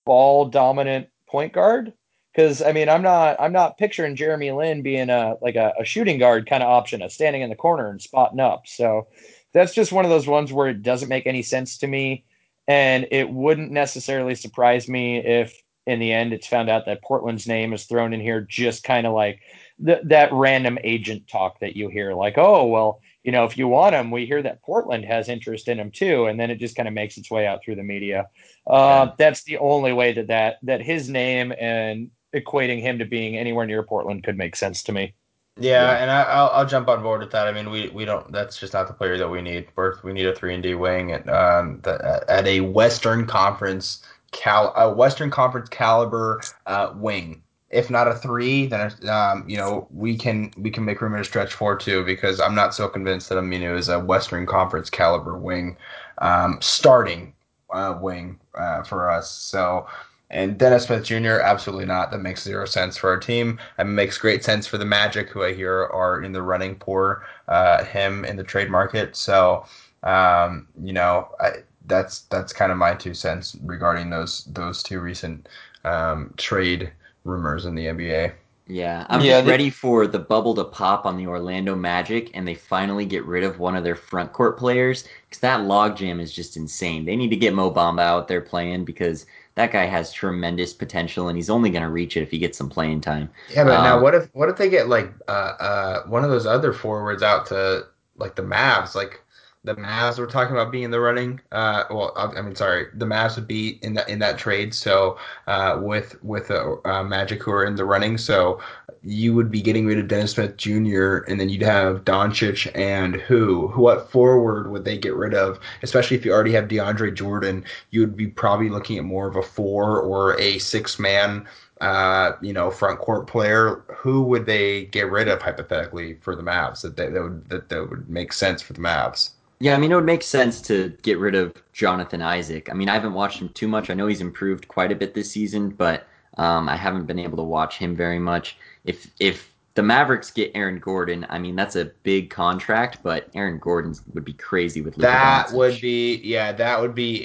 ball dominant point guard? Because I mean, I'm not I'm not picturing Jeremy Lin being a like a, a shooting guard kind of option, a standing in the corner and spotting up. So that's just one of those ones where it doesn't make any sense to me, and it wouldn't necessarily surprise me if in the end it's found out that Portland's name is thrown in here, just kind of like th- that random agent talk that you hear, like, oh well, you know, if you want him, we hear that Portland has interest in him too, and then it just kind of makes its way out through the media. Uh, That's the only way that, that that his name and equating him to being anywhere near Portland could make sense to me. Yeah, Yeah. and I, I'll, I'll jump on board with that. I mean, we, we don't. That's just not the player that we need. We're, we need a three and D wing at um the, at a Western Conference cal a Western Conference caliber uh, wing. If not a three, then um you know we can we can make room in a stretch four too because I'm not so convinced that Aminu is a Western Conference caliber wing, um, starting uh, wing uh, for us. So. And Dennis Smith Jr. absolutely not. That makes zero sense for our team. It makes great sense for the Magic, who I hear are in the running for uh, him in the trade market. So, um, you know, I, that's that's kind of my two cents regarding those those two recent um, trade rumors in the NBA. Yeah, I'm Yeah, just they- ready for the bubble to pop on the Orlando Magic and they finally get rid of one of their front court players because that logjam is just insane. They need to get Mo Bamba out there playing because that guy has tremendous potential, and he's only going to reach it if he gets some playing time. Yeah, but now Um, what if what if they get like uh uh one of those other forwards out to like the Mavs, like the Mavs were talking about being in the running. Uh, well, I, mean, sorry, the Mavs would be in that in that trade. So uh, with with uh, uh, Magic who are in the running, so you would be getting rid of Dennis Smith Jr. and then you'd have Doncic and who? Who? What forward would they get rid of? Especially if you already have DeAndre Jordan, you would be probably looking at more of a four or a six man uh, you know, front court player, who would they get rid of hypothetically for the Mavs that they, that would that, that would make sense for the Mavs? Yeah, I mean, it would make sense to get rid of Jonathan Isaac. I mean, I haven't watched him too much. I know he's improved quite a bit this season, but um, I haven't been able to watch him very much. If if the Mavericks get Aaron Gordon, I mean, that's a big contract, but Aaron Gordon would be crazy with Luka That Doncic. would be yeah, that would be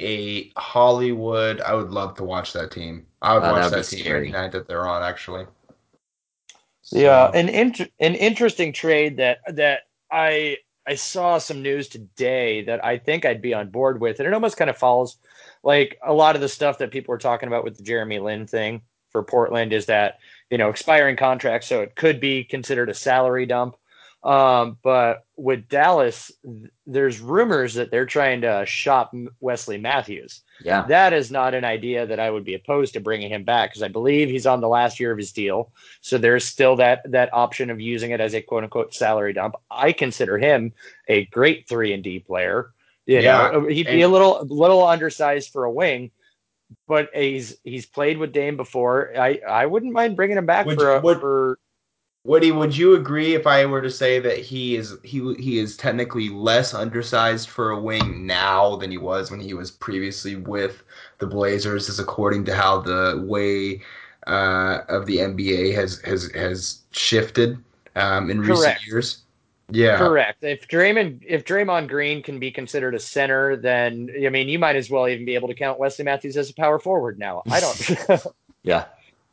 a Hollywood. I would love to watch that team. I would Oh, watch that'd that team every night that they're on actually. Yeah, an inter- an interesting trade that that I I saw some news today that I think I'd be on board with, and it almost kind of follows like a lot of the stuff that people were talking about with the Jeremy Lin thing for Portland is that you know expiring contracts, so it could be considered a salary dump. Um, but with Dallas, th- there's rumors that they're trying to shop Wesley Matthews yeah. that is not an idea that I would be opposed to bringing him back because I believe he's on the last year of his deal. So there's still that that option of using it as a quote unquote salary dump. I consider him a great three and D player. You Yeah, know, uh, he'd and- be a little little undersized for a wing, but he's he's played with Dame before. I I wouldn't mind bringing him back Would for a, would- for Woody, would you agree if I were to say that he is he he is technically less undersized for a wing now than he was when he was previously with the Blazers, is according to how the way uh, of the NBA has has has shifted um, in recent years? Yeah, Correct. If Draymond if Draymond Green can be considered a center, then I mean you might as well even be able to count Wesley Matthews as a power forward now. I don't. [laughs] [laughs] Yeah.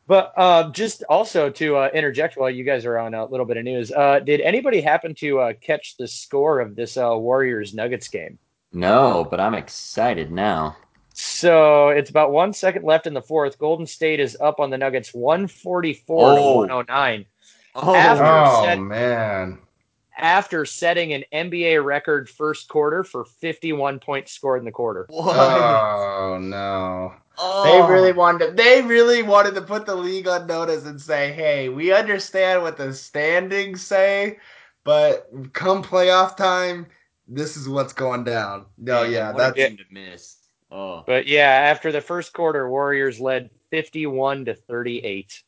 But uh, just also to uh, interject while you guys are on a little bit of news, uh, did anybody happen to uh, catch the score of this uh, Warriors Nuggets game? No, but I'm excited now. So it's about one second left in the fourth. Golden State is up on the Nuggets 144 Oh. to 109 Oh, After- Oh said- man, after setting an NBA record first quarter for 51 points scored in the quarter. what? oh no. Oh. They really wanted to, they really wanted to put the league on notice and say, "Hey, we understand what the standings say, but come playoff time, this is what's going down." No, Man, yeah, what a that's game to miss. Oh, But yeah, after the first quarter, Warriors led 51 to 38.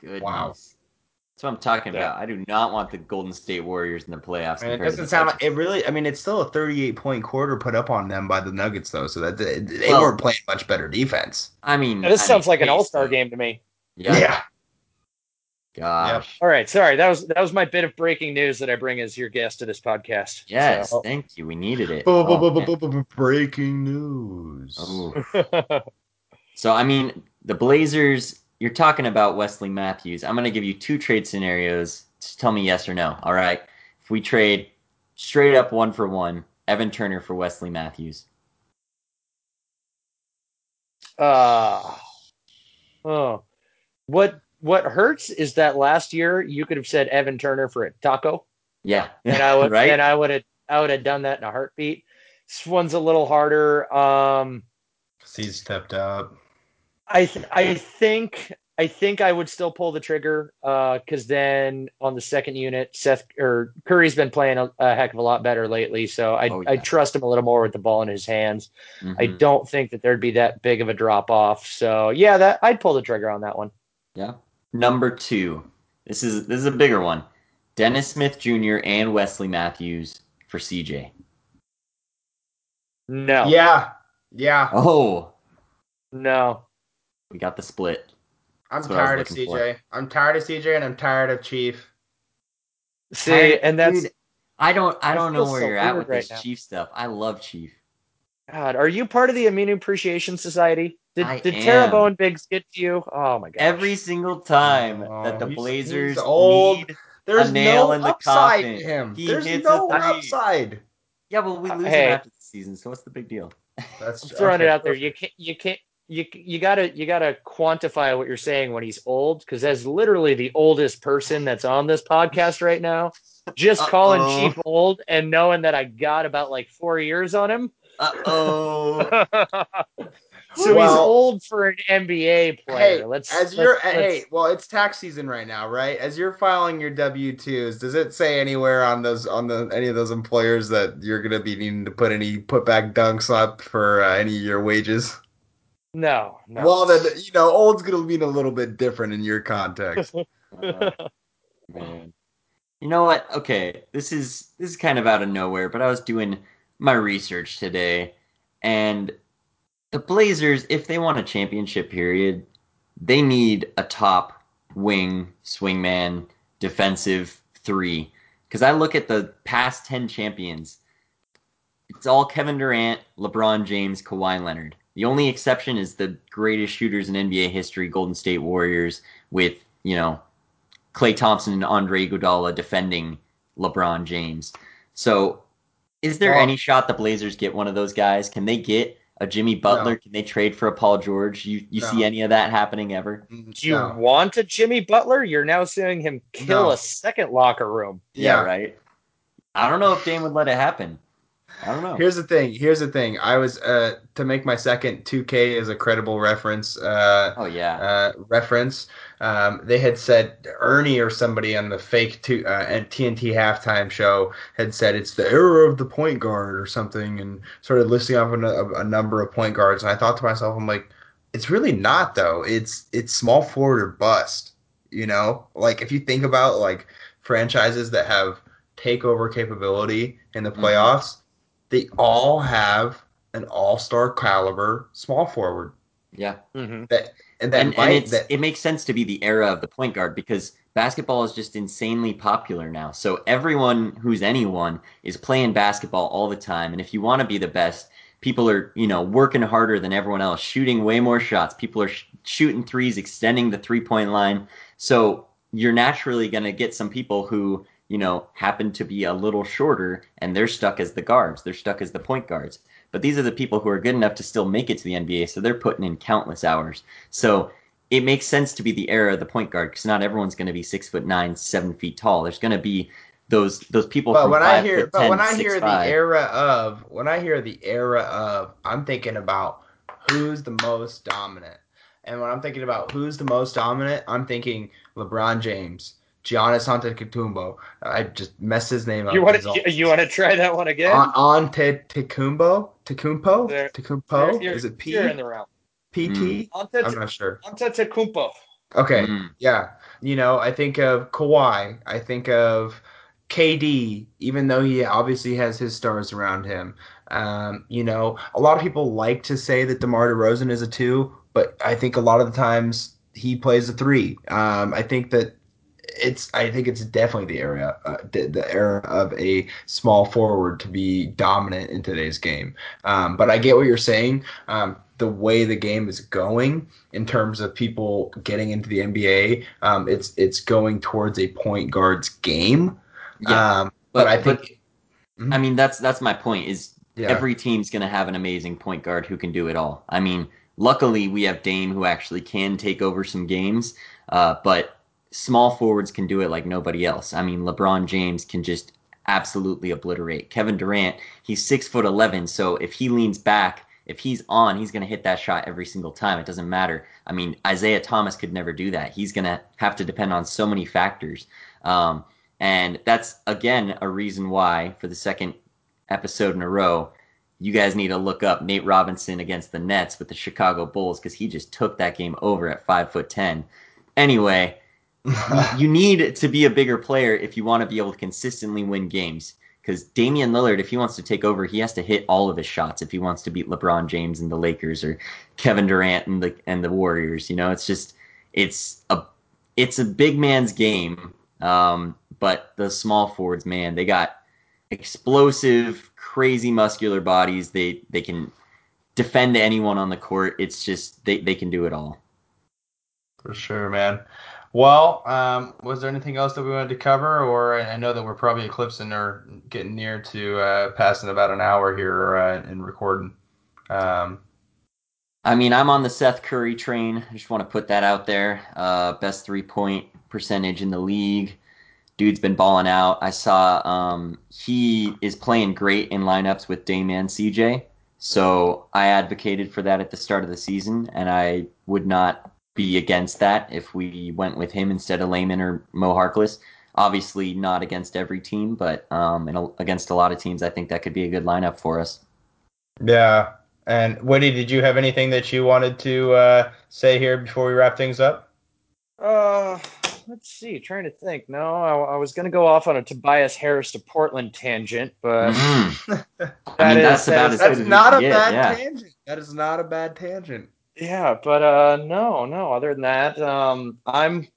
goodness. Wow. That's what I'm talking Yeah. about. I do not want the Golden State Warriors in the playoffs. I mean, it doesn't sound like it really. I mean, it's still a 38 point quarter put up on them by the Nuggets, though. So that they, they Well- weren't playing much better defense. I mean, Now, this I sounds mean, like an All Star game to me. Yeah. Gosh. All right, sorry. That was that was my bit of breaking news that I bring as your guest to this podcast. Yes. So- Thank you. We needed it. Bu- bu- Oh, Breaking news. Oh. [laughs] So I mean, the Blazers. You're talking about Wesley Matthews. I'm gonna give you two trade scenarios. Just tell me yes or no. All right. If we trade straight up one for one, Evan Turner for Wesley Matthews. uh, oh, what what hurts is that last year you could have said Evan Turner for a taco, Yeah. and I would [laughs] right. and I would have I would have done that in a heartbeat. This one's a little harder. Um, He's stepped up. I th- I think I think I would still pull the trigger because then on the second unit, Seth or Curry's been playing a, a heck of a lot better lately. So I Oh, I trust him a little more with the ball in his hands. I Mhm. don't think that there'd be that big of a drop off. So yeah, that I'd pull the trigger on that one. Yeah. Number two. This is this is a bigger one. Dennis Smith Jr. and Wesley Matthews for CJ. No, Yeah, yeah. Oh, no. We got the split. I'm That's what I was tired of looking for. CJ. I'm tired of CJ, and I'm tired of Chief. See, I- and that's dude, I don't I I don't know where so you're at weird with this now. Chief stuff. I love Chief. God. Are you part of the Aminu Appreciation Society? Did I did am. Terrebonne Biggs get to you? Oh my god! Every single time Oh, that the he's- Blazers he's old. need There's nail no in the upside coffin. to him. He There's hits no a three. upside. Yeah, well we Uh, lose hey. him after the season, so what's the big deal? That's [laughs] I'm throwing okay, it out there. You can't you can't you you gotta you gotta quantify what you're saying when he's old, because as literally the oldest person that's on this podcast right now, just Uh-oh. calling Chief old and knowing that I got about like four years on him. Uh oh. [laughs] so he's old for an NBA player. Hey, let's as let's- you're let's- hey, well, it's tax season right now, right? As you're filing your W twos, does it say anywhere on those on the any of those employers that you're gonna be needing to put any put back dunks up for uh, any of your wages? No, no. Well, then you know, old's gonna mean a little bit different in your context. [laughs] Uh, man. You know what? Okay, this is this is kind of out of nowhere, but I was doing my research today, and the Blazers, if they want a championship period, they need a top wing swingman defensive three. Because I look at the past ten champions, it's all Kevin Durant, LeBron James, Kawhi Leonard. The only exception is the greatest shooters in NBA history, Golden State Warriors, with you know Klay Thompson and Andre Iguodala defending LeBron James. So, is there Well- any shot the Blazers get one of those guys? Can they get a Jimmy Butler? No. Can they trade for a Paul George? You you No. see any of that happening ever? Mm, Do you No. want a Jimmy Butler? You're now seeing him kill No. a second locker room. Yeah. right. I don't know if Dame would let it happen. I don't know. Here's the thing. Here's the thing. I was uh to make my second 2K as a credible reference. Uh, oh yeah. uh, reference. Um, they had said Ernie or somebody on the fake two, uh, TNT halftime show had said it's the era of the point guard or something, and started listing off a, a, number of point guards. And I thought to myself, I'm like, it's really not though. It's it's small forward or bust. You know, like if you think about like franchises that have takeover capability in the Mhm. playoffs, they all have an all-star caliber small forward yeah. Mm-hmm. that and that and, and might it's, that it makes sense to be the era of the point guard because basketball is just insanely popular now. So everyone who's anyone is playing basketball all the time, and if you want to be the best, people are you know working harder than everyone else, shooting way more shots. People are sh- shooting threes, extending the three point line. So you're naturally going to get some people who you know happen to be a little shorter, and they're stuck as the guards. They're stuck as the point guards. But these are the people who are good enough to still make it to the NBA, so they're putting in countless hours. So it makes sense to be the era of the point guard because not everyone's going to be six foot nine, seven feet tall. There's going to be those those people but when I hear foot but 10, when I six hear five. the era of when I hear the era of I'm thinking about who's the most dominant. And when I'm thinking about who's the most dominant, I'm thinking LeBron James, Giannis Antetokounmpo. I just messed his name up. You want to you want to try that one again? on on Tecumbo? Tecumpo? Tecumpo? You're- you're- Is it P? You're in the realm. PT? Ante- I'm not sure. Antetokounmpo. Okay. Mm. Yeah, you know, I think of Kawhi. I think of KD, even though he obviously has his stars around him. Um, you know, a lot of people like to say that DeMar DeRozan is a two, but I think a lot of the times he plays a three. Um, I think that it's I think it's definitely the era uh, the, the era of a small forward to be dominant in today's game. Um, but I get what you're saying. Um, the way the game is going in terms of people getting into the NBA, um, it's it's going towards a point guard's game. Yeah, um, but, I think I mean that's that's my point. Is yeah, every team's going to have an amazing point guard who can do it all. I mean, luckily we have Dame who actually can take over some games, uh, but small forwards can do it like nobody else. I mean, LeBron James can just absolutely obliterate. Kevin Durant, he's six foot eleven, so if he leans back, if he's on, he's to hit that shot every single time. It doesn't matter. I mean, Isaiah Thomas could never do that. He's to have to depend on so many factors. Um, and that's, again, a reason why, for the second episode in a row, you guys need to look up Nate Robinson against the Nets with the Chicago Bulls because he just took that game over at five foot ten. Anyway, [laughs] you, need to be a bigger player if you want to be able to consistently win games. Because Damian Lillard, if he wants to take over, he has to hit all of his shots if he wants to beat LeBron James and the Lakers or Kevin Durant and the and the Warriors. You know, it's just it's a it's a big man's game. Um, but the small forwards, man, they got explosive, crazy muscular bodies. They they can defend anyone on the court. It's just they, they can do it all. for sure, man. Well, um, was there anything else that we wanted to cover, or I know that we're probably eclipsing or getting near to uh, passing about an hour here uh, in recording. Um, I mean, I'm on the Seth Curry train. I just want to put that out there. Uh, best three point percentage in the league. Dude's been balling out. I saw um, he is playing great in lineups with Dame and CJ. So I advocated for that at the start of the season, and I would not be against that if we went with him instead of Layman or Mo Harkless. Obviously, not against every team, but um, a, against a lot of teams, I think that could be a good lineup for us. Yeah. And Woody, did you have anything that you wanted to uh, say here before we wrap things up? Uh, let's see. Trying to think. No, I, I was going to go off on a Tobias Harris to Portland tangent, but mm-hmm. [laughs] I mean, is, that's about as That's not a get, bad yeah. tangent. That is not a bad tangent. Yeah, but uh, no, no. Other than that, um, I'm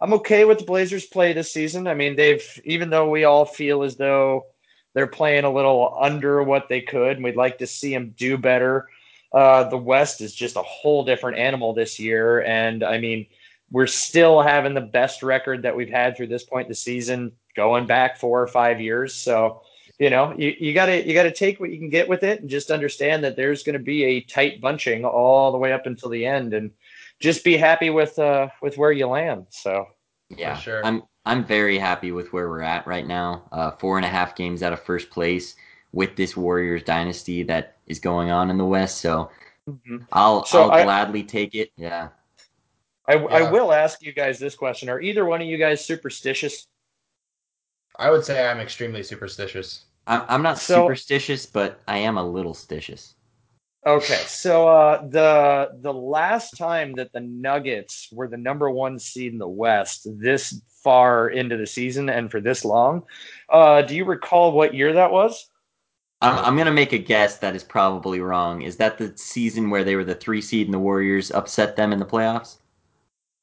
I'm okay with the Blazers' play this season. I mean, they've even though we all feel as though they're playing a little under what they could, and we'd like to see them do better. Uh, the West is just a whole different animal this year, and I mean, we're still having the best record that we've had through this point in the season, going back four or five years. So, you know, you, you gotta you gotta take what you can get with it, and just understand that there's going to be a tight bunching all the way up until the end, and just be happy with uh with where you land. So yeah, sure. I'm I'm very happy with where we're at right now. Uh, four and a half games out of first place with this Warriors dynasty that is going on in the West. So mm-hmm. I'll so I'll I, gladly take it. Yeah. I, yeah. I will ask you guys this question: Are either one of you guys superstitious? I would say I'm extremely superstitious. I'm, I'm not so, superstitious, but I am a little stitious. Okay, so uh, the the last time that the Nuggets were the number one seed in the West, this far into the season and for this long, uh, do you recall what year that was? I'm, I'm gonna make a guess that is probably wrong. Is that the season where they were the three seed and the Warriors upset them in the playoffs?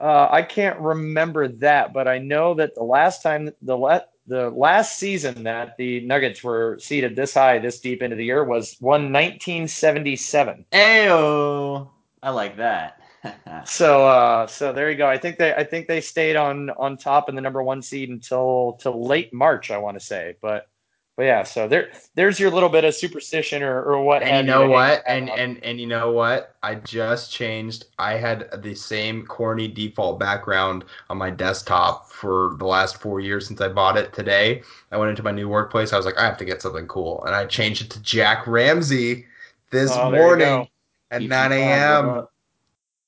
Uh, I can't remember that, but I know that the last time the let the last season that the Nuggets were seeded this high, this deep into the year was one 1977. Ayo, I like that. [laughs] so, uh, so there you go. I think they, I think they stayed on on top in the number one seed until till late March. I want to say, but but yeah, so there there's your little bit of superstition or, or what. And you know what? And and and you know what? I just changed. I had the same corny default background on my desktop for the last four years since I bought it today. I went into my new workplace. I was like, I have to get something cool, and I changed it to Jack Ramsay this oh, morning at 9 a.m.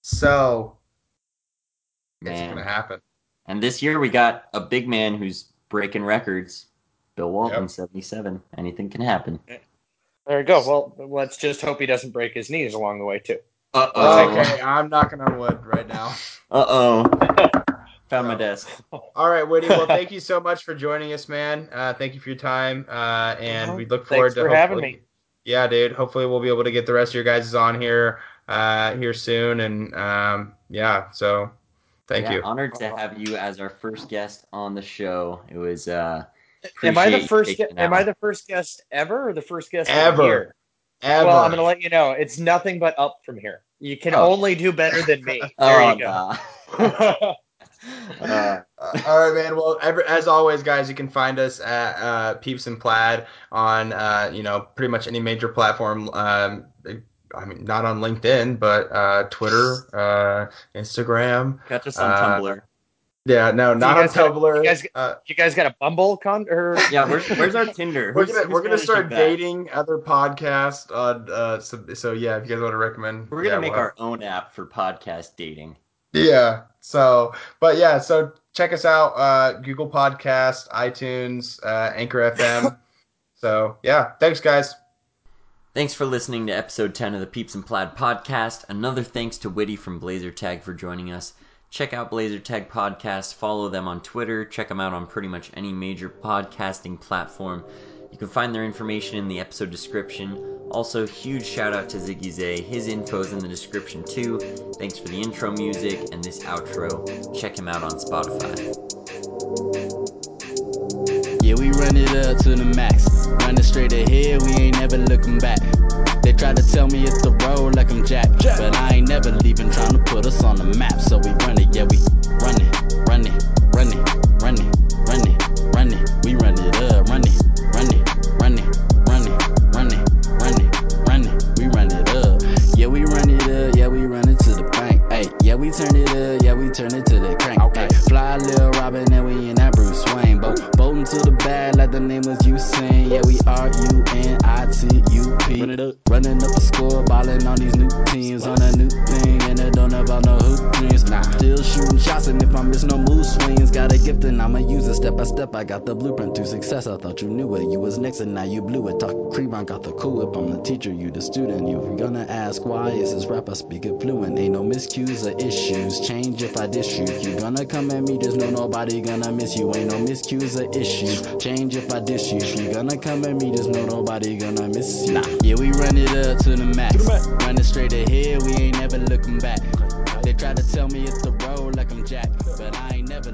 So man. it's gonna happen. And this year we got a big man who's breaking records. Bill Walton, yep. 77. Anything can happen. There you go. Well, let's just hope he doesn't break his knees along the way, too. Uh oh. Okay, I'm knocking on wood right now. [laughs] Uh oh. [laughs] Found my desk. [laughs] All right, Woody. Well, thank you so much for joining us, man. Uh, thank you for your time, uh, and we look forward Thanks to having me. Yeah, dude. Hopefully, we'll be able to get the rest of your guys on here uh, here soon, and um, yeah. So, thank yeah, you. Honored to have you as our first guest on the show. It was uh, am I the first? Am I the first guest ever, or the first guest ever? Ever. Well, I'm going to let you know. It's nothing but up from here. You can oh. only do better than me. [laughs] There oh, you go. [laughs] uh, all right, man. Well, as always, guys, you can find us at uh, Peeps and Plaid on uh, you know pretty much any major platform. Um, I mean, not on LinkedIn, but uh, Twitter, uh, Instagram. Catch us on uh, Tumblr. Yeah, no, not on Tumblr. you, guys, uh, you guys got a Bumble con or yeah? Where's, where's our Tinder? We're gonna we're gonna start dating other podcasts. On, uh, so, so yeah, if you guys want to recommend, we're gonna yeah, make well. our own app for podcast dating. Yeah. So, but yeah, so check us out. Uh, Google Podcast, iTunes, uh, Anchor FM. [laughs] so yeah, thanks guys. Thanks for listening to episode 10 of the Peeps and Plaid podcast. Another thanks to Woody from Blazer Tag for joining us. Check out Blazer Tag Podcast. Follow them on Twitter. Check them out on pretty much any major podcasting platform. You can find their information in the episode description. Also, huge shout out to Ziggy Zay. His info is in the description too. Thanks for the intro music and this outro. Check him out on Spotify. Yeah, we run it up to the max. Running straight ahead, we ain't never looking back try to tell me it's the road like I'm Jack. Jack. But I ain't never leaving, trying to put us on the map. So we run it, yeah, we run it, run it, run it, run it, run it, run it. We run it up, run it, run it, run it, run it, run it, run it, run it. We run it up. Yeah, we run it up, yeah, we run it to the bank. Hey, yeah, we turn it up, yeah, we turn it to the crank. Okay. Ay, fly little Robin and we to the bad, like the name was Usain. Yeah, we are U N I T U P. Running up, running up the score, balling on these new teams on a new thing it don't about no hoop dreams. Nah, still shooting shots, and if I miss no move swings, got a gift and I'ma use it step by step. I got the blueprint to success. I thought you knew it, you was next, and now you blew it. Talk cream, I got the cool whip. I'm the teacher, you the student. You gonna ask why is this rap I speak it fluent? Ain't no miscues or issues. Change if I diss you. You gonna come at me, just know nobody gonna miss you. Ain't no miscues or issues. Change if I diss you. If you gonna come at me, just know nobody gonna miss you. Nah, yeah, we run it up to the max. Running straight ahead, we ain't never looking back. They try to tell me it's the road like I'm Jack, but I ain't never